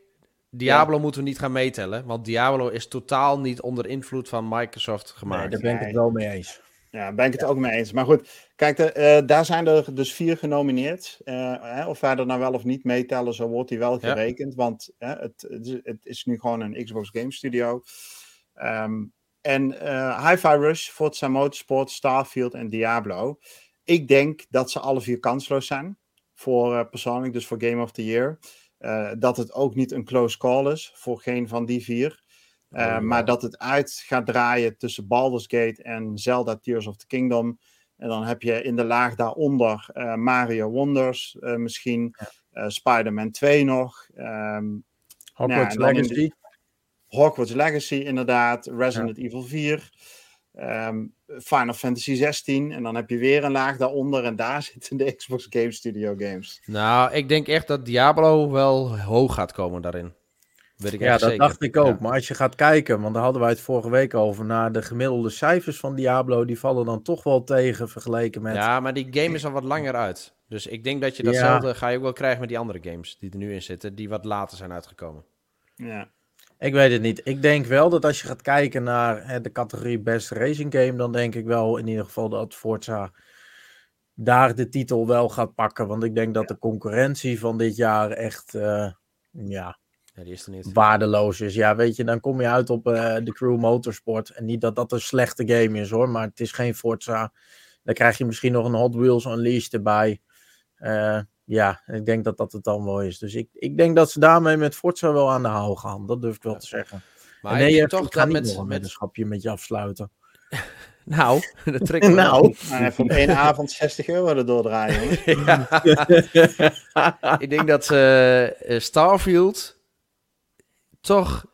Diablo moeten we niet gaan meetellen. Want Diablo is totaal niet onder invloed van Microsoft gemaakt. Nee, daar ben ik het wel mee eens. Ja, ben ik het ook mee eens. Maar goed, kijk, de, uh, daar zijn er dus vier genomineerd. Uh, hè, of wij er nou wel of niet meetellen, zo wordt die wel gerekend. Want het, het, is nu gewoon een Xbox Game Studio. Um, en uh, Hi-Fi Rush, Forza Motorsport, Starfield en Diablo. Ik denk dat ze alle vier kansloos zijn. Voor persoonlijk, dus voor Game of the Year. Dat het ook niet een close call is voor geen van die vier. Uh, maar dat het uit gaat draaien tussen Baldur's Gate en Zelda Tears of the Kingdom. En dan heb je in de laag daaronder uh, Mario Wonders, misschien ja. Spider-Man 2 nog. Um, Hogwarts nou, Legacy. De, Hogwarts Legacy, inderdaad. Resident ja. Evil 4. Um, Final Fantasy 16. En dan heb je weer een laag daaronder. En daar zitten de Xbox Game Studio games. Nou, ik denk echt dat Diablo wel hoog gaat komen daarin ja, dat dacht ik ook. Maar als je gaat kijken, want daar hadden wij het vorige week over, naar de gemiddelde cijfers van Diablo, die vallen dan toch wel tegen vergeleken met... Ja, maar die game is al wat langer uit. Dus ik denk dat je datzelfde ga je ook wel krijgen met die andere games die er nu in zitten, die wat later zijn uitgekomen. Ja. Ik weet het niet. Ik denk wel dat als je gaat kijken naar hè, de categorie Best Racing Game, dan denk ik wel in ieder geval dat Forza daar de titel wel gaat pakken. Want ik denk dat de concurrentie van dit jaar echt, uh, ja, ja, die is er niet. waardeloos is. Ja, weet je, dan kom je uit op uh, de Crew Motorsport. En niet dat dat een slechte game is hoor, maar het is geen Forza. Dan krijg je misschien nog een Hot Wheels Unleashed erbij. Uh, ja, ik denk dat dat het dan wel is. Dus ik, ik denk dat ze daarmee met Forza wel aan de haal gaan. Dat durf ik wel te zeggen. Maar nee, je toch gaat met, met... een weddenschapje met je afsluiten. Nou, dat trekt nou. nou even op één avond 60 euro erdoor draaien. ik denk dat uh, Starfield toch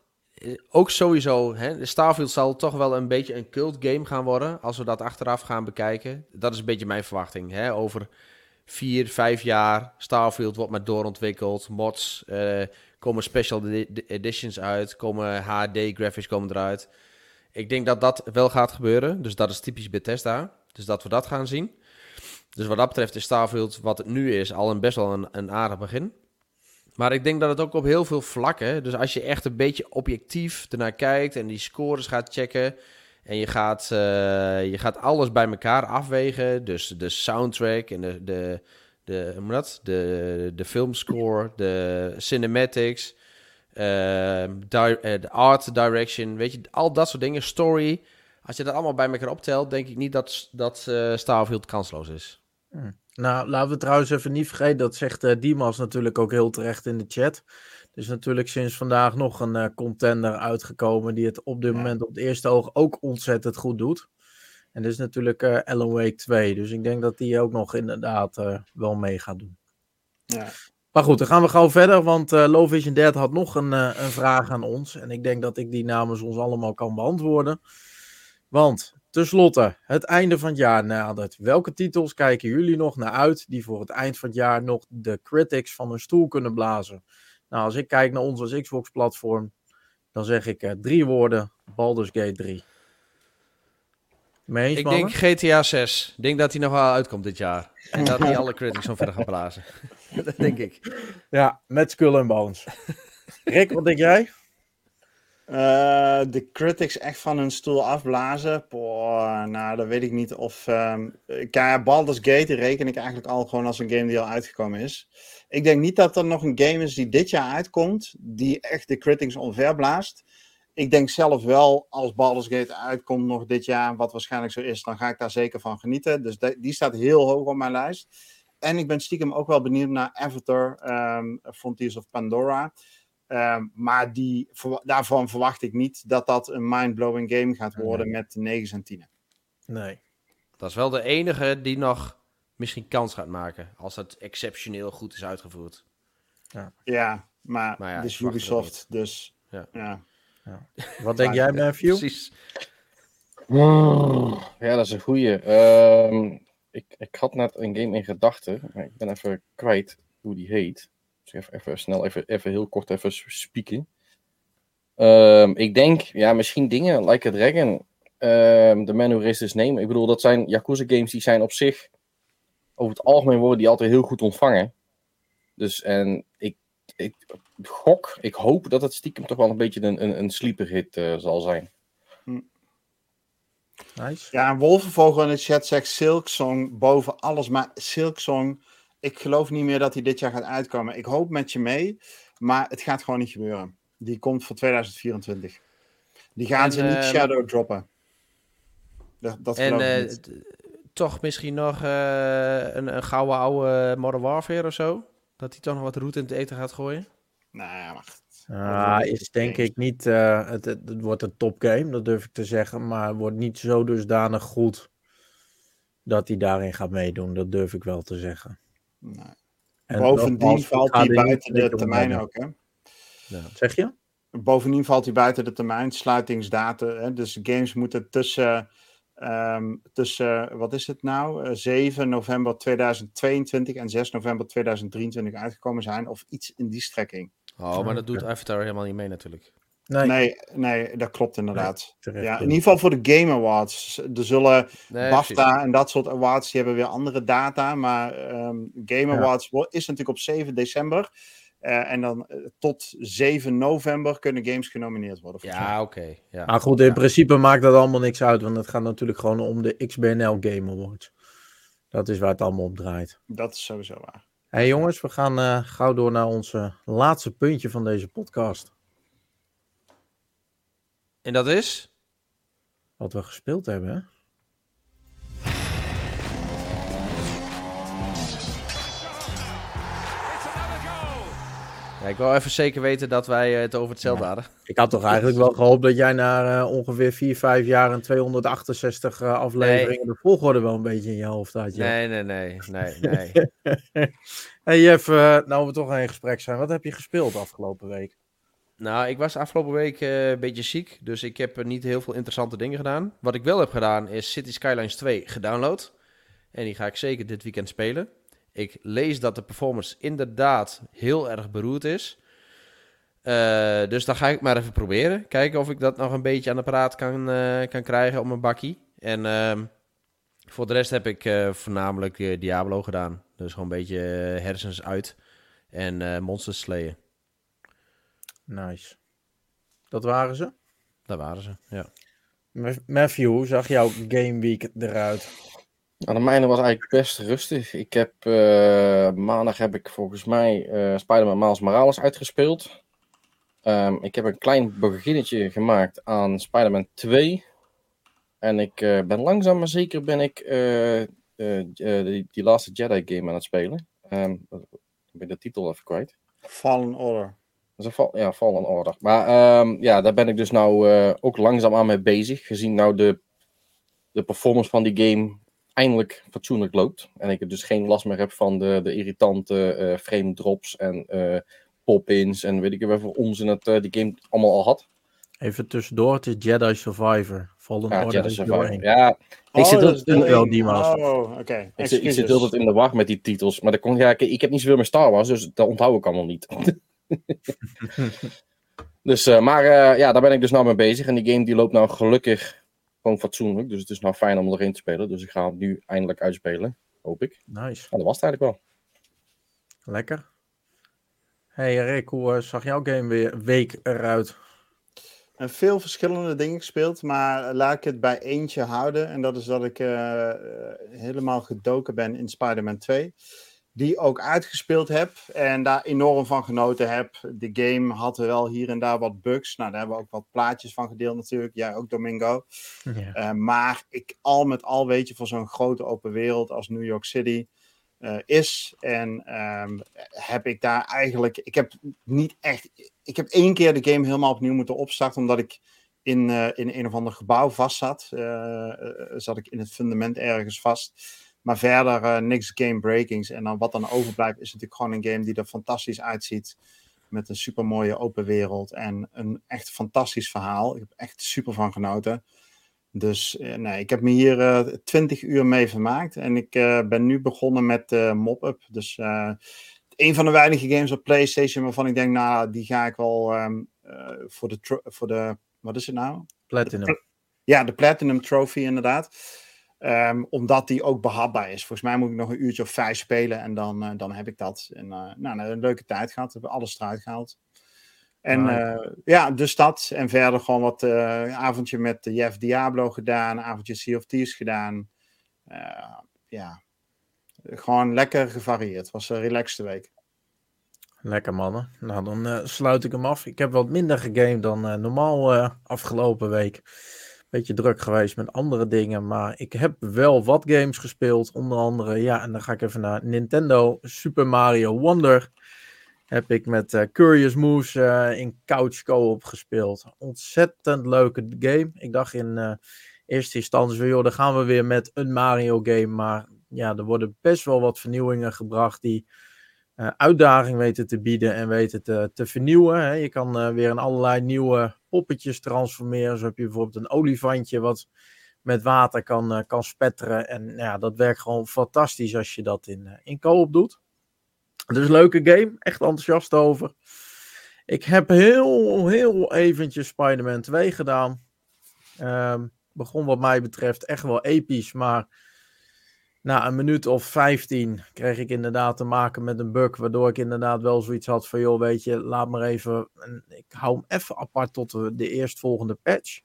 ook sowieso, hè, Starfield zal toch wel een beetje een cult game gaan worden. Als we dat achteraf gaan bekijken. Dat is een beetje mijn verwachting. Hè, over vier, vijf jaar. Starfield wordt maar doorontwikkeld. Mods, uh, komen special editions uit. Komen HD-graphics komen eruit. Ik denk dat dat wel gaat gebeuren. Dus dat is typisch Bethesda. Dus dat we dat gaan zien. Dus wat dat betreft is Starfield, wat het nu is, al een best wel een aardig begin. Maar ik denk dat het ook op heel veel vlakken. Dus als je echt een beetje objectief ernaar kijkt en die scores gaat checken. En je gaat, uh, je gaat alles bij elkaar afwegen. Dus de soundtrack en de, de, de, dat? de, de filmscore, de cinematics, uh, de art direction. Weet je, al dat soort dingen. Story. Als je dat allemaal bij elkaar optelt, denk ik niet dat, dat uh, Starfield kansloos is. Hmm. Nou, laten we trouwens even niet vergeten, dat zegt Dimas natuurlijk ook heel terecht in de chat. Er is natuurlijk sinds vandaag nog een uh, contender uitgekomen die het op dit moment op het eerste oog ook ontzettend goed doet. En dat is natuurlijk uh, Alan Wake 2. Dus ik denk dat die ook nog inderdaad wel mee gaat doen. Ja. Maar goed, dan gaan we gauw verder, want uh, Low Vision Dead had nog een, een vraag aan ons. En ik denk dat ik die namens ons allemaal kan beantwoorden. Want Ten slotte, het einde van het jaar nadert. Welke titels kijken jullie nog naar uit die voor het eind van het jaar nog de critics van hun stoel kunnen blazen? Nou, als ik kijk naar ons als Xbox-platform, dan zeg ik uh, drie woorden: Baldur's Gate 3. Meens, ik denk GTA 6. Ik denk dat hij nog wel uitkomt dit jaar. En dat hij alle critics van verder gaan blazen. dat denk ik. Ja, met Skull and Bones. Rick, wat denk jij? Uh, de critics echt van hun stoel afblazen. Boah, nou, dat weet ik niet of. Um, Baldur's Gate reken ik eigenlijk al gewoon als een game die al uitgekomen is. Ik denk niet dat er nog een game is die dit jaar uitkomt, die echt de critics onverblaast. Ik denk zelf wel, als Baldur's Gate uitkomt nog dit jaar, wat waarschijnlijk zo is, dan ga ik daar zeker van genieten. Dus die staat heel hoog op mijn lijst. En ik ben stiekem ook wel benieuwd naar Avatar, um, Frontiers of Pandora. Ehm, maar die, daarvan verwacht ik niet dat dat een mind-blowing game gaat worden met 9 en 10. Nee. Dat is wel de enige die nog misschien kans gaat maken. Als het exceptioneel goed is uitgevoerd. Ja, ja maar, maar ja, het is Ubisoft, dus ja. ja. Wat denk jij, Matthew? Precies. Ja, dat is een goeie. Ehm, ik, ik had net een game in gedachten, maar ik ben even kwijt hoe die heet. Dus even, snel, even, even heel kort even spieken. Um, ik denk, ja, misschien dingen like a Dragon. Um, de Man Who Raised His Name. Ik bedoel, dat zijn Yakuza games die zijn op zich, over het algemeen worden die altijd heel goed ontvangen. Dus, en ik, ik gok, ik hoop dat het stiekem toch wel een beetje een, een, een sleeper hit uh, zal zijn. Hm. Nice. Ja, Wolvenvogel in de chat zegt Silksong boven alles. Maar Silksong ik geloof niet meer dat hij dit jaar gaat uitkomen. Ik hoop met je mee, maar het gaat gewoon niet gebeuren. Die komt voor 2024. Die gaan ze niet ehm, shadow droppen. Dat, dat en uh, toch misschien nog uh, een, een gouden oude Modern Warfare of zo? Dat hij toch nog wat route in het eten gaat gooien? Nou ja, maar... Ah, is denk ik niet. Uh, het, het, het, wordt een topgame, dat durf ik te zeggen. Maar het wordt niet zo dusdanig goed dat hij daarin gaat meedoen. Dat durf ik wel te zeggen. Nee. Bovendien valt hij buiten de termijn ook, hè? Ja. Zeg je? Bovendien valt hij buiten de termijn, sluitingsdatum. Hè? Dus games moeten tussen, um, tussen, wat is het nou? 7 eh, november 2022 en 6 november 2023 uitgekomen zijn. Of iets in die strekking. Oh, maar dat doet Avatar helemaal niet mee natuurlijk. Nee. nee, nee, dat klopt inderdaad. ja, in ieder geval voor de Game Awards. Er zullen nee, BAFTA en dat soort awards, die hebben weer andere data. Maar um, Game Awards is natuurlijk op 7 december. Uh, en dan uh, tot 7 november kunnen games genomineerd worden. Ja, oké. ja. Maar goed, in principe maakt dat allemaal niks uit. Want het gaat natuurlijk gewoon om de XBNL Game Awards. Dat is waar het allemaal om draait. Dat is sowieso waar. hey, jongens, we gaan uh, gauw door naar ons laatste puntje van deze podcast. En dat is? Wat we gespeeld hebben, hè? Ja, ik wil even zeker weten dat wij het over hetzelfde hadden. Ik had toch eigenlijk wel gehoopt dat jij na uh, ongeveer 4, 5 jaar en 268 uh, afleveringen de volgorde wel een beetje in je hoofd had. Nee, nee, nee, nee, nee. hey Jeff, uh, nou we toch in gesprek zijn. Wat heb je gespeeld afgelopen week? Nou, ik was afgelopen week uh, een beetje ziek, dus ik heb niet heel veel interessante dingen gedaan. Wat ik wel heb gedaan is City Skylines 2 gedownload. En die ga ik zeker dit weekend spelen. Ik lees dat de performance inderdaad heel erg beroerd is. Uh, dus dan ga ik maar even proberen. Kijken of ik dat nog een beetje aan de praat kan, kan krijgen op mijn bakkie. En uh, voor de rest heb ik voornamelijk Diablo gedaan. Dus gewoon een beetje hersens uit en monsters slayen. Nice. Dat waren ze? Dat waren ze, ja. Matthew, hoe zag jouw game week eruit? Nou, de mijne was eigenlijk best rustig. Ik heb uh, maandag heb ik volgens mij uh, Spider-Man Miles Morales uitgespeeld. Um, ik heb een klein beginnetje gemaakt aan Spider-Man 2. En ik uh, ben langzaam maar zeker ben ik die, die laatste Jedi game aan het spelen. Um, ik ben de titel even kwijt. Fallen Order. Dat is een ja, Fallen Order. Maar um, ja, daar ben ik dus nou ook langzaam aan mee bezig. Gezien nou de, de performance van die game eindelijk fatsoenlijk loopt. En ik dus geen last meer heb van de, de irritante uh, frame drops en uh, pop-ins en weet ik wel voor onzin dat uh, die game allemaal al had. Even tussendoor, het is Jedi Survivor. Fallen ja, Order Jedi Survivor. Ja, ik oh, zit altijd in wel die Oh, oké. Ik, ik, zit altijd in de wacht met die titels. Maar dat kon, ja, ik, ik heb niet zoveel met Star Wars, dus dat onthoud ik allemaal niet. dus, maar ja, daar ben ik dus nou mee bezig. En die game die loopt nou gelukkig gewoon fatsoenlijk. Dus het is nou fijn om erin te spelen. Dus ik ga het nu eindelijk uitspelen. Hoop ik. Nice. En dat was het eigenlijk wel. Lekker. Hey Rick, hoe uh, zag jouw game weer week eruit? En veel verschillende dingen gespeeld, maar laat ik het bij eentje houden. En dat is dat ik uh, helemaal gedoken ben in Spider-Man 2 die ook uitgespeeld heb en daar enorm van genoten heb. De game had wel hier en daar wat bugs. Nou, daar hebben we ook wat plaatjes van gedeeld natuurlijk. Jij ook, Domingo. Ja. Uh, maar ik, al met al weet je, voor zo'n grote open wereld als New York City uh, is. En um, heb ik daar eigenlijk... Ik heb niet echt... Ik heb één keer de game helemaal opnieuw moeten opstarten, omdat ik in, uh, in een of ander gebouw vast zat. zat ik in het fundament ergens vast. Maar verder uh, niks game breakings. En dan wat dan overblijft is natuurlijk gewoon een game die er fantastisch uitziet. Met een super mooie open wereld en een echt fantastisch verhaal. Ik heb echt super van genoten. Dus uh, nee, ik heb me hier uh, 20 uur mee vermaakt. En ik ben nu begonnen met Mop-Up. Dus een van de weinige games op PlayStation waarvan ik denk, nou, die ga ik wel um, voor, de voor de. Wat is het nou? Platinum. ja, de Platinum Trophy, inderdaad. Um, omdat die ook behapbaar is. Volgens mij moet ik nog een uurtje of vijf spelen en dan, uh, dan heb ik dat. En uh, nou, een leuke tijd gehad. We hebben alles eruit gehaald. En uh, ja, dus dat. En verder gewoon wat avondje met de Jeff Diablo gedaan. Avondje Sea of Thieves gedaan. ja, gewoon lekker gevarieerd. Het was een relaxte week. Lekker mannen. Nou, dan sluit ik hem af. Ik heb wat minder gegamed dan normaal afgelopen week beetje druk geweest met andere dingen. Maar ik heb wel wat games gespeeld. Onder andere, ja, en dan ga ik even naar Nintendo Super Mario Wonder. Heb ik met uh, Curious Moves uh, in Couch Co-op gespeeld. Ontzettend leuke game. Ik dacht in uh, eerste instantie, joh, dan gaan we weer met een Mario game. Maar ja, er worden best wel wat vernieuwingen gebracht die uitdaging weten te bieden en weten te, te vernieuwen. Hè. Je kan weer in allerlei nieuwe poppetjes transformeren. Zo heb je bijvoorbeeld een olifantje wat met water kan, uh, kan spetteren. En nou ja, dat werkt gewoon fantastisch als je dat in, in co-op doet. Dus leuke game, echt enthousiast over. Ik heb heel, heel eventjes Spider-Man 2 gedaan. Um, begon wat mij betreft echt wel episch, maar na een minuut of 15 kreeg ik inderdaad te maken met een bug, waardoor ik inderdaad wel zoiets had van, joh, weet je, laat maar even, ik hou hem even apart tot de, de eerstvolgende patch.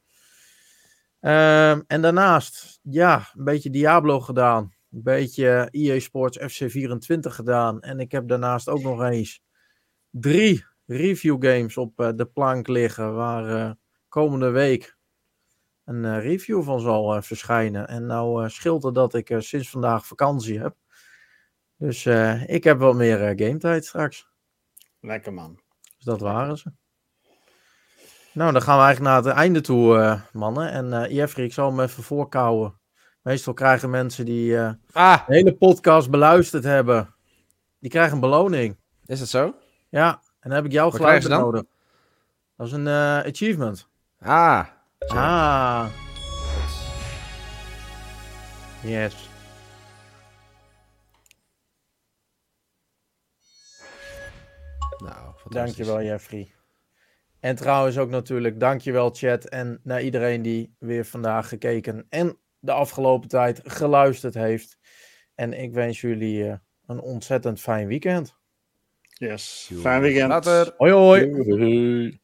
Um, en daarnaast, ja, een beetje Diablo gedaan, een beetje EA Sports FC24 gedaan en ik heb daarnaast ook nog eens drie review games op uh, de plank liggen, waar uh, komende week een uh, review van zal uh, verschijnen. En nou uh, scheelt het dat ik sinds vandaag vakantie heb. Dus ik heb wat meer game tijd straks. Lekker man. Dus dat waren ze. Nou, dan gaan we eigenlijk naar het einde toe, mannen. En Jeffrey, ik zal hem even voorkouwen. Meestal krijgen mensen die ah. de hele podcast beluisterd hebben, die krijgen een beloning. Is dat zo? Ja, en dan heb ik jouw geluid nodig. Dat is een uh, achievement. Ah. Ah. Yes. Nou, Dankjewel, Jeffrey. En trouwens ook natuurlijk dankjewel chat en naar iedereen die weer vandaag gekeken en de afgelopen tijd geluisterd heeft. En ik wens jullie uh, een ontzettend fijn weekend. Yes, fijn weekend. Later. Hoi hoi. hoi.